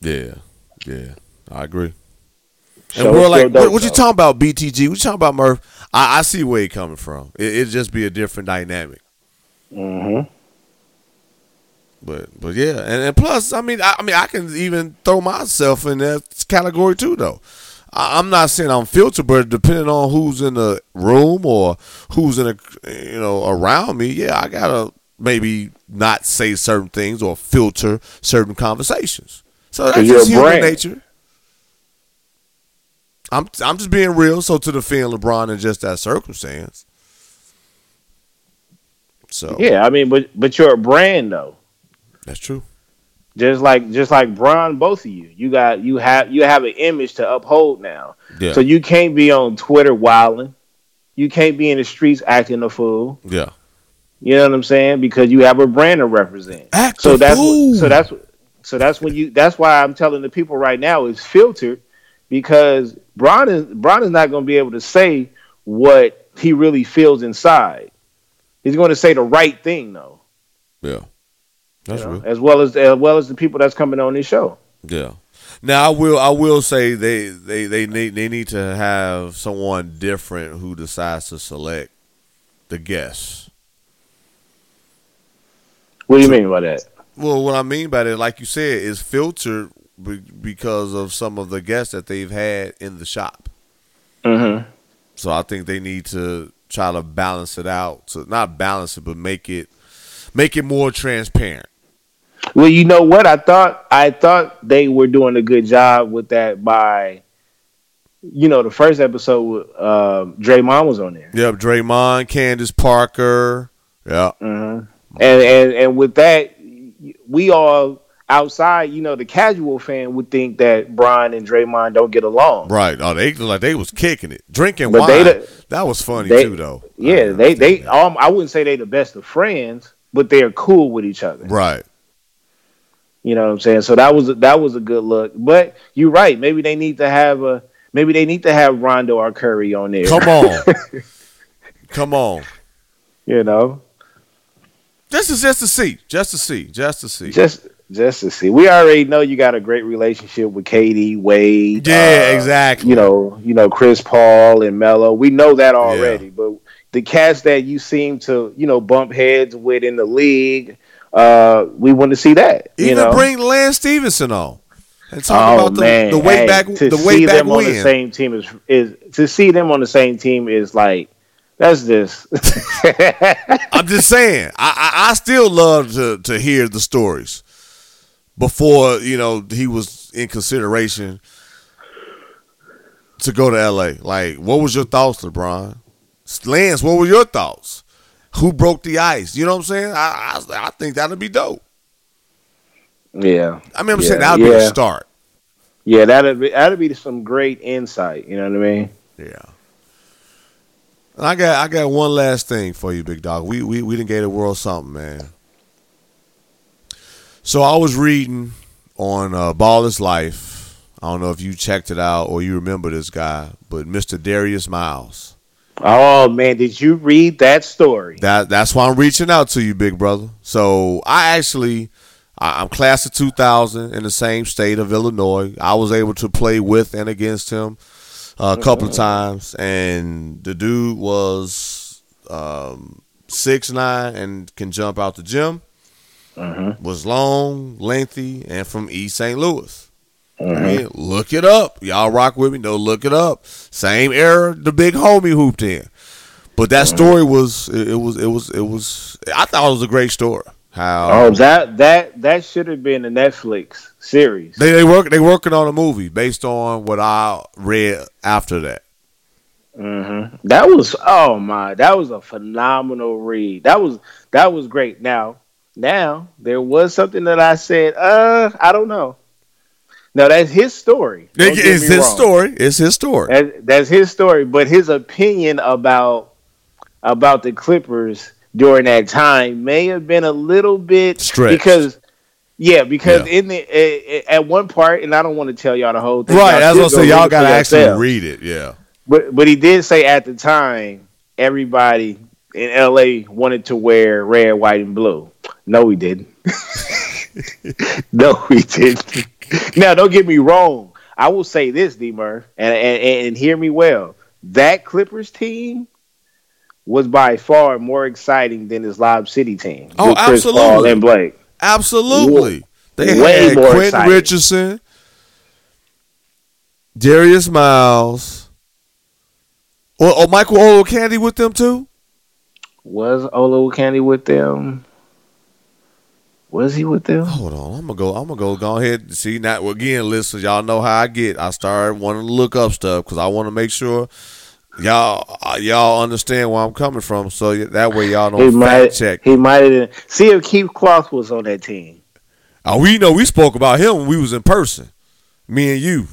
Yeah, yeah, I agree. And So we're like, what, what you talking about, BTG? What you talking about, Murph? I, I see where you're coming from. It, it'd just be a different dynamic. Mhm. But but yeah, and, and plus, I mean, I, I mean, I can even throw myself in that category too, though. I, I'm not saying I'm filtered, but depending on who's in the room or who's in a you know around me, yeah, I gotta maybe not say certain things or filter certain conversations. So that's just human brand. nature. I'm I'm just being real. So to defend LeBron in just that circumstance. So Yeah, I mean, but but you're a brand though. that's true. Just like just like Bron, both of you, you got you have you have an image to uphold now. Yeah. So you can't be on Twitter wilding. You can't be in the streets acting a fool. Yeah. You know what I'm saying? Because you have a brand to represent. Act so that's so that's so that's when you that's why I'm telling the people right now is filtered because Bron is Bron is not going to be able to say what he really feels inside. He's going to say the right thing though, Yeah. That's you know, real. as well as as well as the people that's coming on this show. Yeah. Now I will I will say they they they need they need to have someone different who decides to select the guests. What do you mean by that? Well, what I mean by that, like you said, is filtered be- because of some of the guests that they've had in the shop. Mm-hmm. So I think they need to try to balance it out. So not balance it, but make it make it more transparent. Well, you know what? I thought I thought they were doing a good job with that by, you know, the first episode, uh, Draymond was on there. Yep, Draymond, Candace Parker. Yeah. And and and with that, we all outside, you know, the casual fan would think that Bron and Draymond don't get along. Right. Oh, they like they was kicking it, drinking But wine. they that was funny they- too, though. Yeah, they they understand um, I wouldn't say they the best of friends, but they're cool with each other. right. You know what I'm saying? So that was that was a good look. But you're right. Maybe they need to have a maybe they need to have Rondo or Curry on there. Come on, [laughs] come on. you know, This is just to see, just to see, just to see. just just to see. We already know you got a great relationship with Katie Wade. yeah, uh, exactly. you know, you know Chris Paul and Melo. We know that already, but the cats that you seem to you know bump heads with in the league. Uh, we want to see that. You Even know? bring Lance Stephenson on and talk oh about the, man, the way Hey, back to the see way back them on the same team is is to see them on the same team is like that's this. [laughs] I'm just saying, I, I I still love to to hear the stories before you know he was in consideration to go to L.A. Like, what was your thoughts, LeBron? Lance, what were your thoughts? Who broke the ice? You know what I'm saying? I I, I think that'd be dope. yeah. I mean, I'm Yeah, saying that'd be a start. Yeah, that'd be that'd be some great insight. You know what I mean? Yeah. And I got I got one last thing for you, big dog. We we we didn't get the world something, man. So I was reading on uh, Ball is Life. I don't know if you checked it out or you remember this guy, but Mr. Darius Miles. Oh man, did you read that story? That that's why I'm reaching out to you, big brother. So I actually I'm class of 2000 in the same state of Illinois. I was able to play with and against him a couple of times, and the dude was um, six nine and can jump out the gym. Mm-hmm. Was long, lengthy, and from East St. Louis. Mm-hmm. I mean, look it up. Y'all rock with me? No, look it up. Same era the big homie hooped in. But that mm-hmm. story was it, it was it was it was I thought it was a great story. How Oh, that that that should have been a Netflix series. they they work they working on a movie based on what I read after that. hmm That was oh my, that was a phenomenal read. That was that was great. Now, now there was something that I said, uh, I don't know. No, that's his story. Don't it's his wrong. story. It's his story. That, that's his story, but his opinion about about the Clippers during that time may have been a little bit Stretched. because yeah, because Yeah. in the at one part, and I don't want to tell y'all the whole thing. Right, that's what I still say. Y'all gotta actually yourself. read it. Yeah. But but he did say at the time everybody in LA wanted to wear red, white, and blue. No, he didn't. [laughs] no, he didn't. now, don't get me wrong. I will say this, D Murph, and, and and hear me well. That Clippers team was by far more exciting than his Lob City team. Oh, Chris Paul absolutely. and Blake. Absolutely. They Way had more Quentin exciting. Richardson, Darius Miles, or, or Michael candy with them too. Was Olowokandi with them? Was he with them? Hold on, I'm gonna go. I'm gonna go. Go ahead. and See now again, listen. Y'all know how I get. I start wanting to look up stuff because I want to make sure y'all uh, y'all understand where I'm coming from. So that way y'all He don't might. fact check. He might have. See if Keith Closs was on that team. Uh, we know we spoke about him when we was in person. Me and you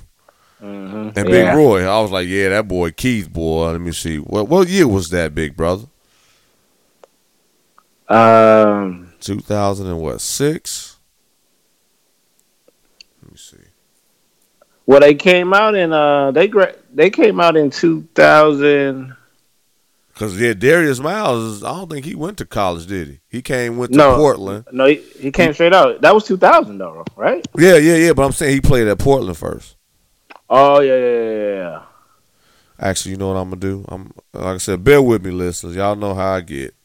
and Big Yeah. Roy. I was like, yeah, that boy Keith, boy. Let me see. What what year was that, Big Brother? Um, 2000 and what six? Let me see. well, they came out and Uh, they gra- they came out in two thousand. Cause yeah, Darius Miles. I don't think he went to college, did he? He came went to No. Portland. No, he, he came straight out. That was two thousand though, right? Yeah, yeah, yeah. But I'm saying he played at Portland first. Oh yeah, yeah, yeah, yeah. Actually, you know what I'm gonna do? I'm like I said, bear with me, listeners. Y'all know how I get.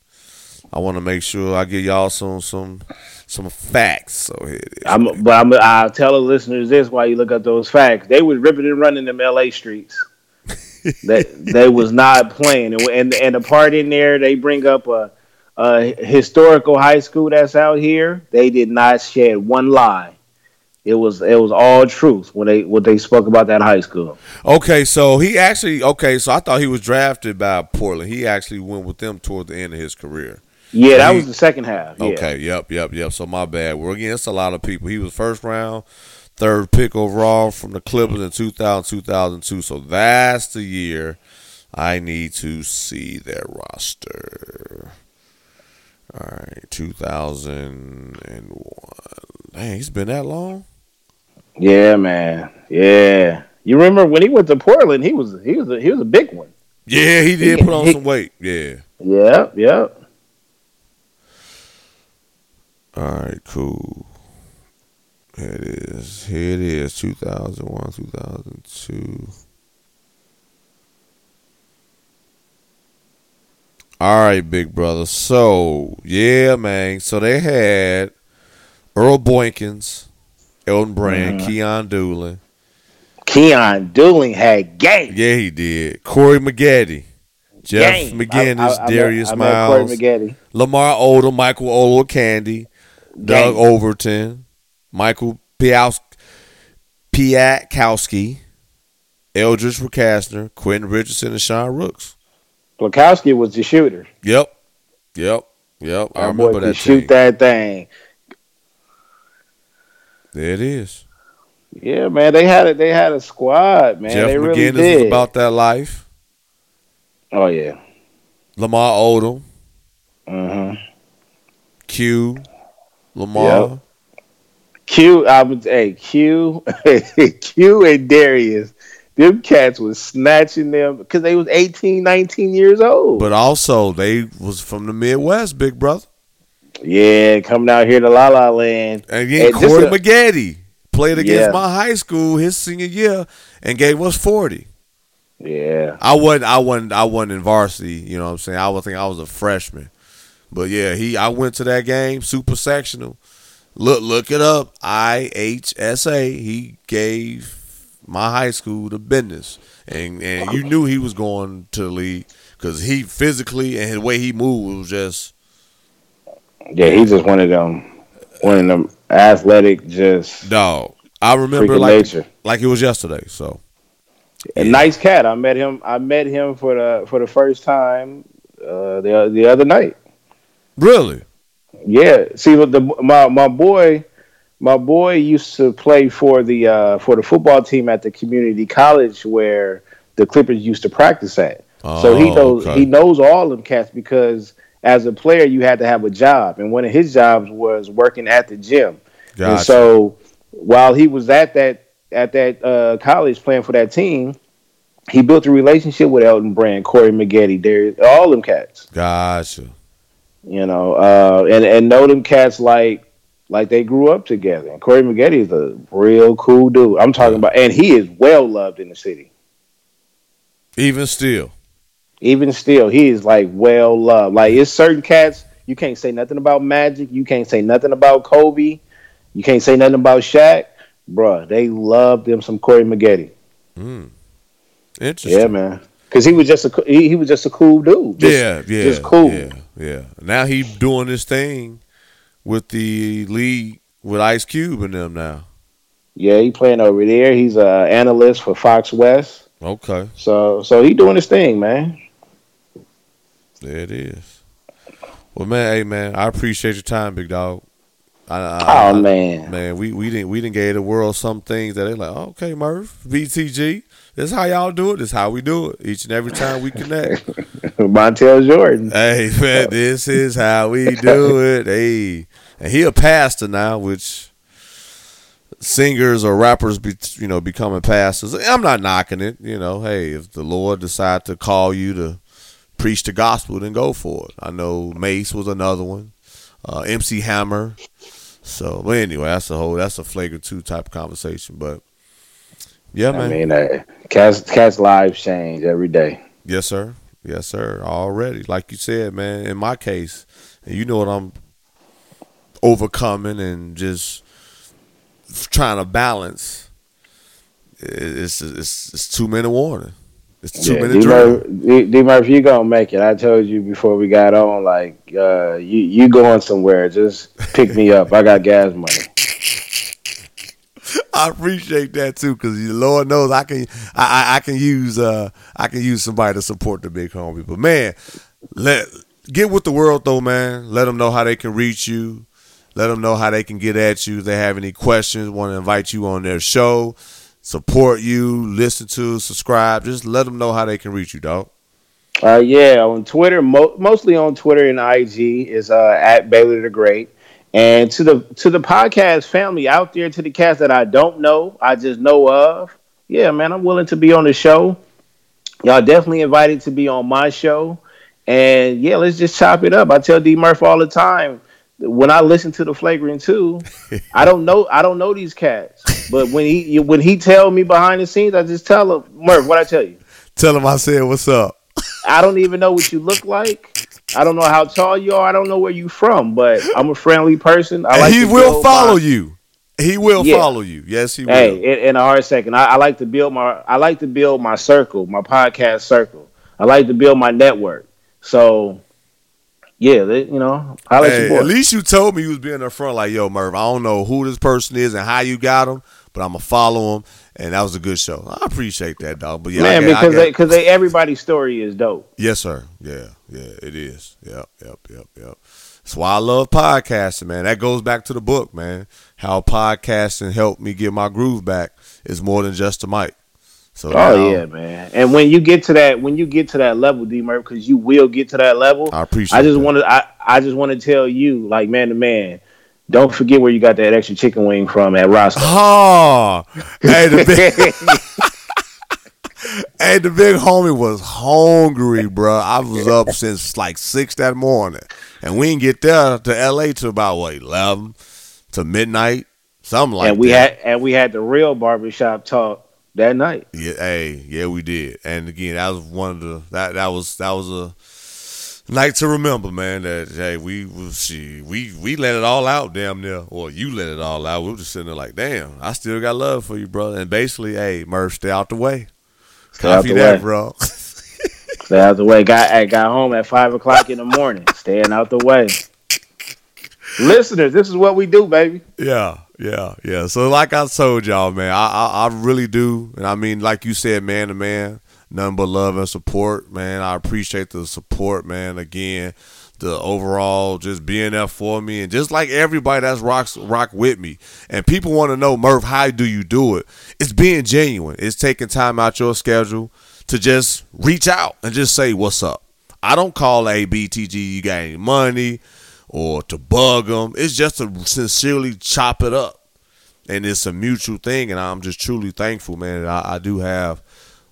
I want to make sure I give y'all some some some facts. So here it is. I'm, but I'm, I'll tell the listeners this while you look up those facts. They was ripping and running them L.A. streets. [laughs] they they was not playing, and and, and the part in there they bring up a, a historical high school that's out here. They did not shed one lie. It was it was all truth when they what they spoke about that high school. Okay, so he actually okay. So I thought he was drafted by Portland. He actually went with them toward the end of his career. Yeah, that He- was the second half. Yeah. Okay, yep, yep, yep. So my bad. We're against a lot of people. He was first round, third pick overall from the Clippers in 2000, 2002. So that's the year I need to see their roster. All right, 2001. Dang, he's been that long? Yeah, man. Yeah. You remember when he went to Portland? He was he was a, he was a big one. Yeah, he did He- put on he- some weight. Yeah. Yep, yep. All right, cool. Here it is. Here it is. 2001, 2002. All right, big brother. So yeah, man. So they had Earl Boykins, Elton Brand, Mm-hmm. Keyon Dooling. Keyon Dooling had game. Yeah, he did. Corey Maggette, Jeff Game. McGinnis, I- I- I Darius I met Corey Miles. Lamar Odom, Michael Olowokandi, Doug Game. Overton, Michael Piaus- Piatkowski, Eldridge Kastner, Quentin Richardson, and Sean Rooks. Blakowski was the shooter. Yep, yep, yep. I That boy remember that. shoot that thing. There it is. Yeah, man. They had it. They had a squad, man. Jeff they really McGinnis did. was about that life. oh yeah. Lamar Odom, Mm-hmm. Q, Lamar. Yep. Q, I would hey Q, [laughs] Q and Darius. Them cats was snatching them because they was 18, 19 years old. But also they was from the Midwest, big brother. yeah, coming out here to La La Land. And yeah, And Corey a- Maggette played against Yeah. my high school his senior year and gave us forty. Yeah, I wasn't I wasn't I wasn't in varsity, you know what I'm saying? I was think I was a freshman. But yeah, he I went to that game, super sectional. Look look it up. IHSA. He gave my high school the business. And and you knew he was going to the league because he physically and the way he moved was just yeah, he's just one of them, one of them athletic, just dog. I remember like nature. like it was yesterday. So A nice cat. I met him. I met him for the for the first time uh, the the other night. Really, Yeah. See, what the my my boy, my boy used to play for the uh, for the football team at the community college where the Clippers used to practice at. so he Oh, knows okay. he knows all them cats because as a player you had to have a job, and one of his jobs was working at the gym. And Gotcha. so while he was at that at that uh, college playing for that team, he built a relationship with Elton Brand, Corey Maggette, Darius, all them cats. gotcha. You know, uh, and and know them cats like like they grew up together. And Corey Maggette is a real cool dude. I'm talking about, and he is well loved in the city. Even still, Even still, he is like well loved. Like it's certain cats you can't say nothing about Magic. You can't say nothing about Kobe. You can't say nothing about Shaq. Bruh, they love them some Corey Maggette. interesting. Yeah, man. Because he was just a he, he was just a cool dude. Just- yeah, yeah, just cool. Yeah, yeah. Now he doing this thing with the league with Ice Cube and them now. Yeah, he playing over there. He's a analyst for Fox West. Okay, So so he doing his thing, man. there it is. Well, man, hey, man, I appreciate your time, big dog. I, I, Oh man. man, we we didn't we didn't gave the world some things that they like. Okay, Murph, BTG. This is how y'all do it. This is how we do it. Each and every time we connect. [laughs] Montel Jordan. Hey man, this is how we do it. [laughs] Hey, and he a pastor now, which singers or rappers be you know becoming pastors. I'm not knocking it. You know, hey, if the Lord decide to call you to preach the gospel, then go for it. I know Mase was another one, uh, MC Hammer. So, but anyway, that's a whole that's a flagrant two type of conversation. But yeah, man. I mean, uh, cats cats lives change every day. Yes, sir. Yes, sir. Already, like you said, man. In my case, and you know what I'm overcoming and just trying to balance. It's it's, it's two minute warning. It's two Yeah, minute D drill. D- Murphy, you gonna make it. I told you before we got on, like uh, you you going somewhere. Just pick me up. I got gas money. [laughs] I appreciate that too, because Lord knows I can I, I I can use uh I can use somebody to support the big homie. But man, let get with the world though, man. Let them know how they can reach you. Let them know how they can get at you. If they have any questions, want to invite you on their show, support you, listen to, subscribe. Just let them know how they can reach you, dog. Uh, yeah, on Twitter, mo- mostly on Twitter and IG is uh, at Baylor the Great. And to the to the podcast family out there, to the cast that I don't know, I just know of. Yeah, man, I'm willing to be on the show. Y'all definitely invited to be on my show. And yeah, let's just chop it up. I tell D Murph all the time when I listen to the Flagrant Two, [laughs] I don't know I don't know these cats, but when he when he tell me behind the scenes, I just tell him Murph what I tell you. Tell him I said what's up. I don't even know what you look like. I don't know how tall you are. I don't know where you from, but I'm a friendly person. I like he will follow my- you. He will Yeah. follow you. Yes, he will. Hey, in, in a hard second, I, I like to build my. I like to build my circle, my podcast circle. I like to build my network. So, yeah, they, you know, I like Hey, at least you told me you was being up front like, yo, Merv, I don't know who this person is and how you got him, but I'm gonna follow him. And that was a good show. I appreciate that, dog. But yeah, Man, because they, because they, everybody's story is dope. Yes, sir. Yeah, yeah, it is. Yep, yep, yep, yep. That's why I love podcasting, man. That goes back to the book, man. How podcasting helped me get my groove back is more than just a mic. So Oh yeah, man. And when you get to that, when you get to that level, D Murph, because you will get to that level. I appreciate I just want to, I, I just want to tell you, like man to man, don't forget where you got that extra chicken wing from at Roscoe. Oh, hey, the big, [laughs] hey, the big homie was hungry, bro. I was up since like six that morning, and we didn't get there to L.A. to about what eleven to midnight, something like that. and we that. had, and we had the real barbershop talk that night. Yeah, hey, yeah, we did. And again, that was one of the that that was that was a night to remember, man. That hey, we was she we we let it all out, damn near, or you let it all out. We were just sitting there like, damn, I still got love for you, brother. And basically, hey, Murph, stay out the way. Stay out Copy the that, way. bro. [laughs] Stay out the way. Got, I got home at five o'clock in the morning. Staying out the way. Listeners, this is what we do, baby. Yeah, yeah, yeah. So like I told y'all, man, I, I I really do, and I mean, like you said, man to man, nothing but love and support, man. I appreciate the support, man. Again, the overall just being there for me, and just like everybody that's rocks rock with me, and people want to know, Murph, how do you do it? It's being genuine. It's taking time out your schedule to just reach out and just say what's up. I don't call a BTG. You got any money? Or to bug them. It's just to sincerely chop it up. And it's a mutual thing. And I'm just truly thankful, man. I, I do have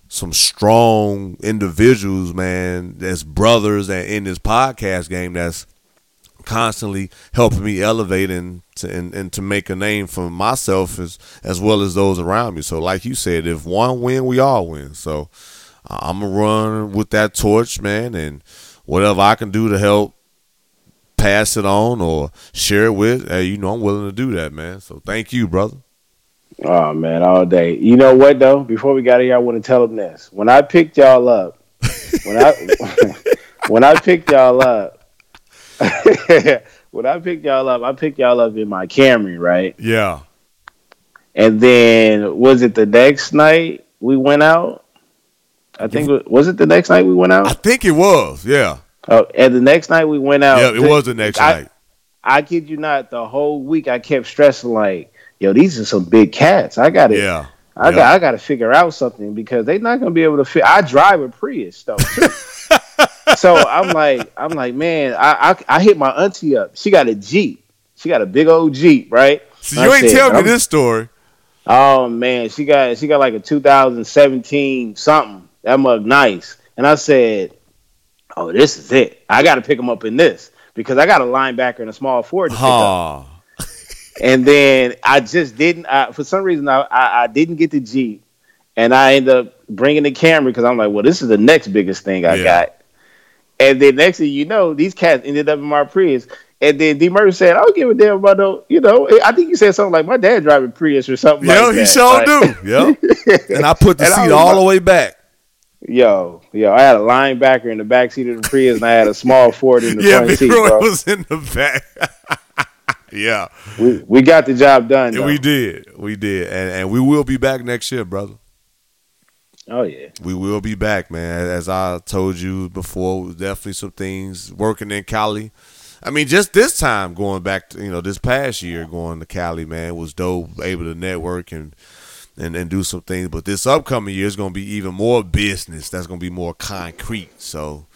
some strong individuals, man, that's brothers and in this podcast game that's constantly helping me elevate and to, and, and to make a name for myself as as well as those around me. So like you said, if one win, we all win. So I'm gonna run with that torch, man, and whatever I can do to help pass it on or share it with, hey, you know I'm willing to do that, man. So thank you, brother. Oh man, all day. You know what though? Before we got here, I want to tell them this. When I picked y'all up, when I [laughs] when I picked y'all up, [laughs] when I picked y'all up, I picked y'all up in my Camry, right? Yeah. And then was it the next night we went out? I think was it the next night we went out? I think it was. Yeah. Oh, and the next night we went out. Yeah, it was the next I- night. I kid you not. The whole week I kept stressing like, "Yo, these are some big cats. I got to Yeah. I Yeah. got I got to figure out something because they're not gonna be able to fit. I drive a Prius though, [laughs] so I'm like I'm like man, I, I I hit my auntie up. She got a Jeep. She got a big old Jeep, right? So I you ain't said, tell me I'm- this story. Oh man, she got she got like a 2017 something. That mug nice. And I said, oh, this is it. I got to pick him up in this because I got a linebacker and a small forward to pick up. [laughs] And then I just didn't. I, for some reason, I, I I didn't get the Jeep, and I ended up bringing the Camry because I'm like, well, this is the next biggest thing I Yeah. got. And then next thing you know, these cats ended up in my Prius. And then D. Murray said, "I don't give a damn about no, you know." I think you said something like, "My dad driving Prius or something." Yeah, like he that. sure Like, do. [laughs] Yeah. And I put the And seat all the way back. Yo, yo, I had a linebacker in the back seat of the Prius, and I had a small Ford in the [laughs] Yeah, front Big seat, Roy bro. was in the back. [laughs] yeah. We, we got the job done. Yeah, we did. We did. And and we will be back next year, brother. Oh yeah. We will be back, man. As I told you before, definitely some things working in Cali. I mean, just this time going back to you know this past year going to Cali, man, was dope. Able to network and and, and do some things. But this upcoming year is going to be even more business. That's going to be more concrete. So,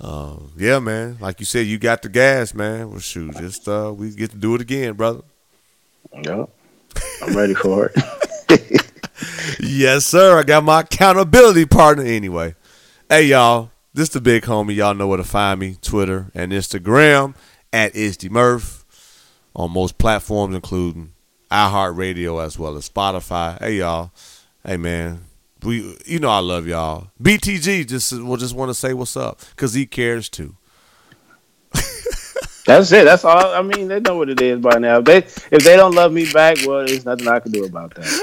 uh, yeah, man. Like you said, you got the gas, man. Well, shoot, just uh, we get to do it again, brother. Yep. I'm ready for it. [laughs] Yes, sir. I got my accountability partner anyway. Hey, y'all. This the big homie. Y'all know where to find me. Twitter and Instagram at IsDMurph on most platforms, including iHeartRadio as well as Spotify. Hey, y'all. Hey, man. We, you know, I love y'all. BTG just will just want to say what's up because he cares too. [laughs] That's it. That's all. I mean, they know what it is by now. If they if they don't love me back, well, there's nothing I can do about that.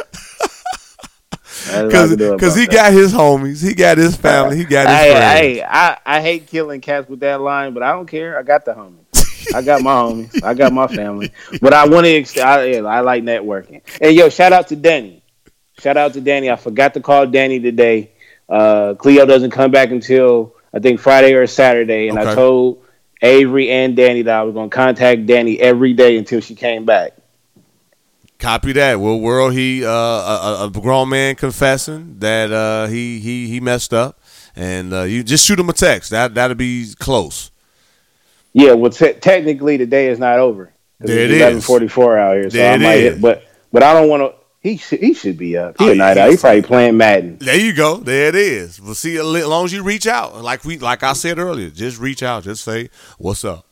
Because [laughs] he that. got his homies, he got his family, he got his Hey, friends. hey, I, I hate killing cats with that line, but I don't care. I got the homies. I got my homies. I got my family. But I want to. I, yeah, I like networking. And yo, shout out to Danny. Shout out to Danny. I forgot to call Danny today. Uh, Cleo doesn't come back until I think Friday or Saturday, and Okay. I told Avery and Danny that I was going to contact Danny every day until she came back. Copy that. Well, world, he uh, a, a- a grown man confessing that uh, he he he messed up, and uh, you just shoot him a text. That that'll be close. Yeah, well, te- technically the day is not over. There it's it is. eleven forty four out here, so There I might. Hit, but but I don't want to. He should he should be up. He Oh, night out. He he's- probably playing Madden. There you go. There it is. We'll see. You as long as you reach out, like we like I said earlier, just reach out. Just say what's up.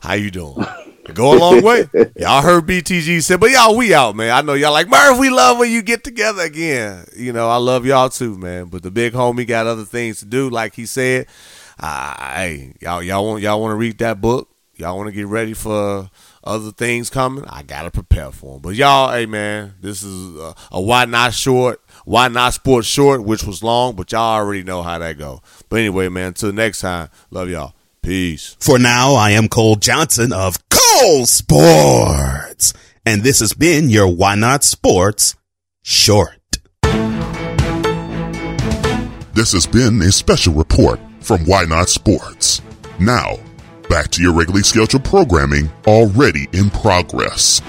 How you doing? [laughs] Go a long way. Y'all heard BTG said, but y'all, we out, man. I know y'all like Murph. We love when you get together again. You know, I love y'all too, man. But the big homie got other things to do, like he said. Hey, y'all, y'all want y'all want to read that book? Y'all want to get ready for other things coming? I gotta prepare for them. But y'all, hey man, this is a, a why not short, why not sports short, which was long, but y'all already know how that go. But anyway, man, until next time, love y'all. Peace. For now, I am Cole Johnson of Cole Sports. And this has been your Why Not Sports Short. This has been a special report from Why Not Sports. Now, back to your regularly scheduled programming already in progress.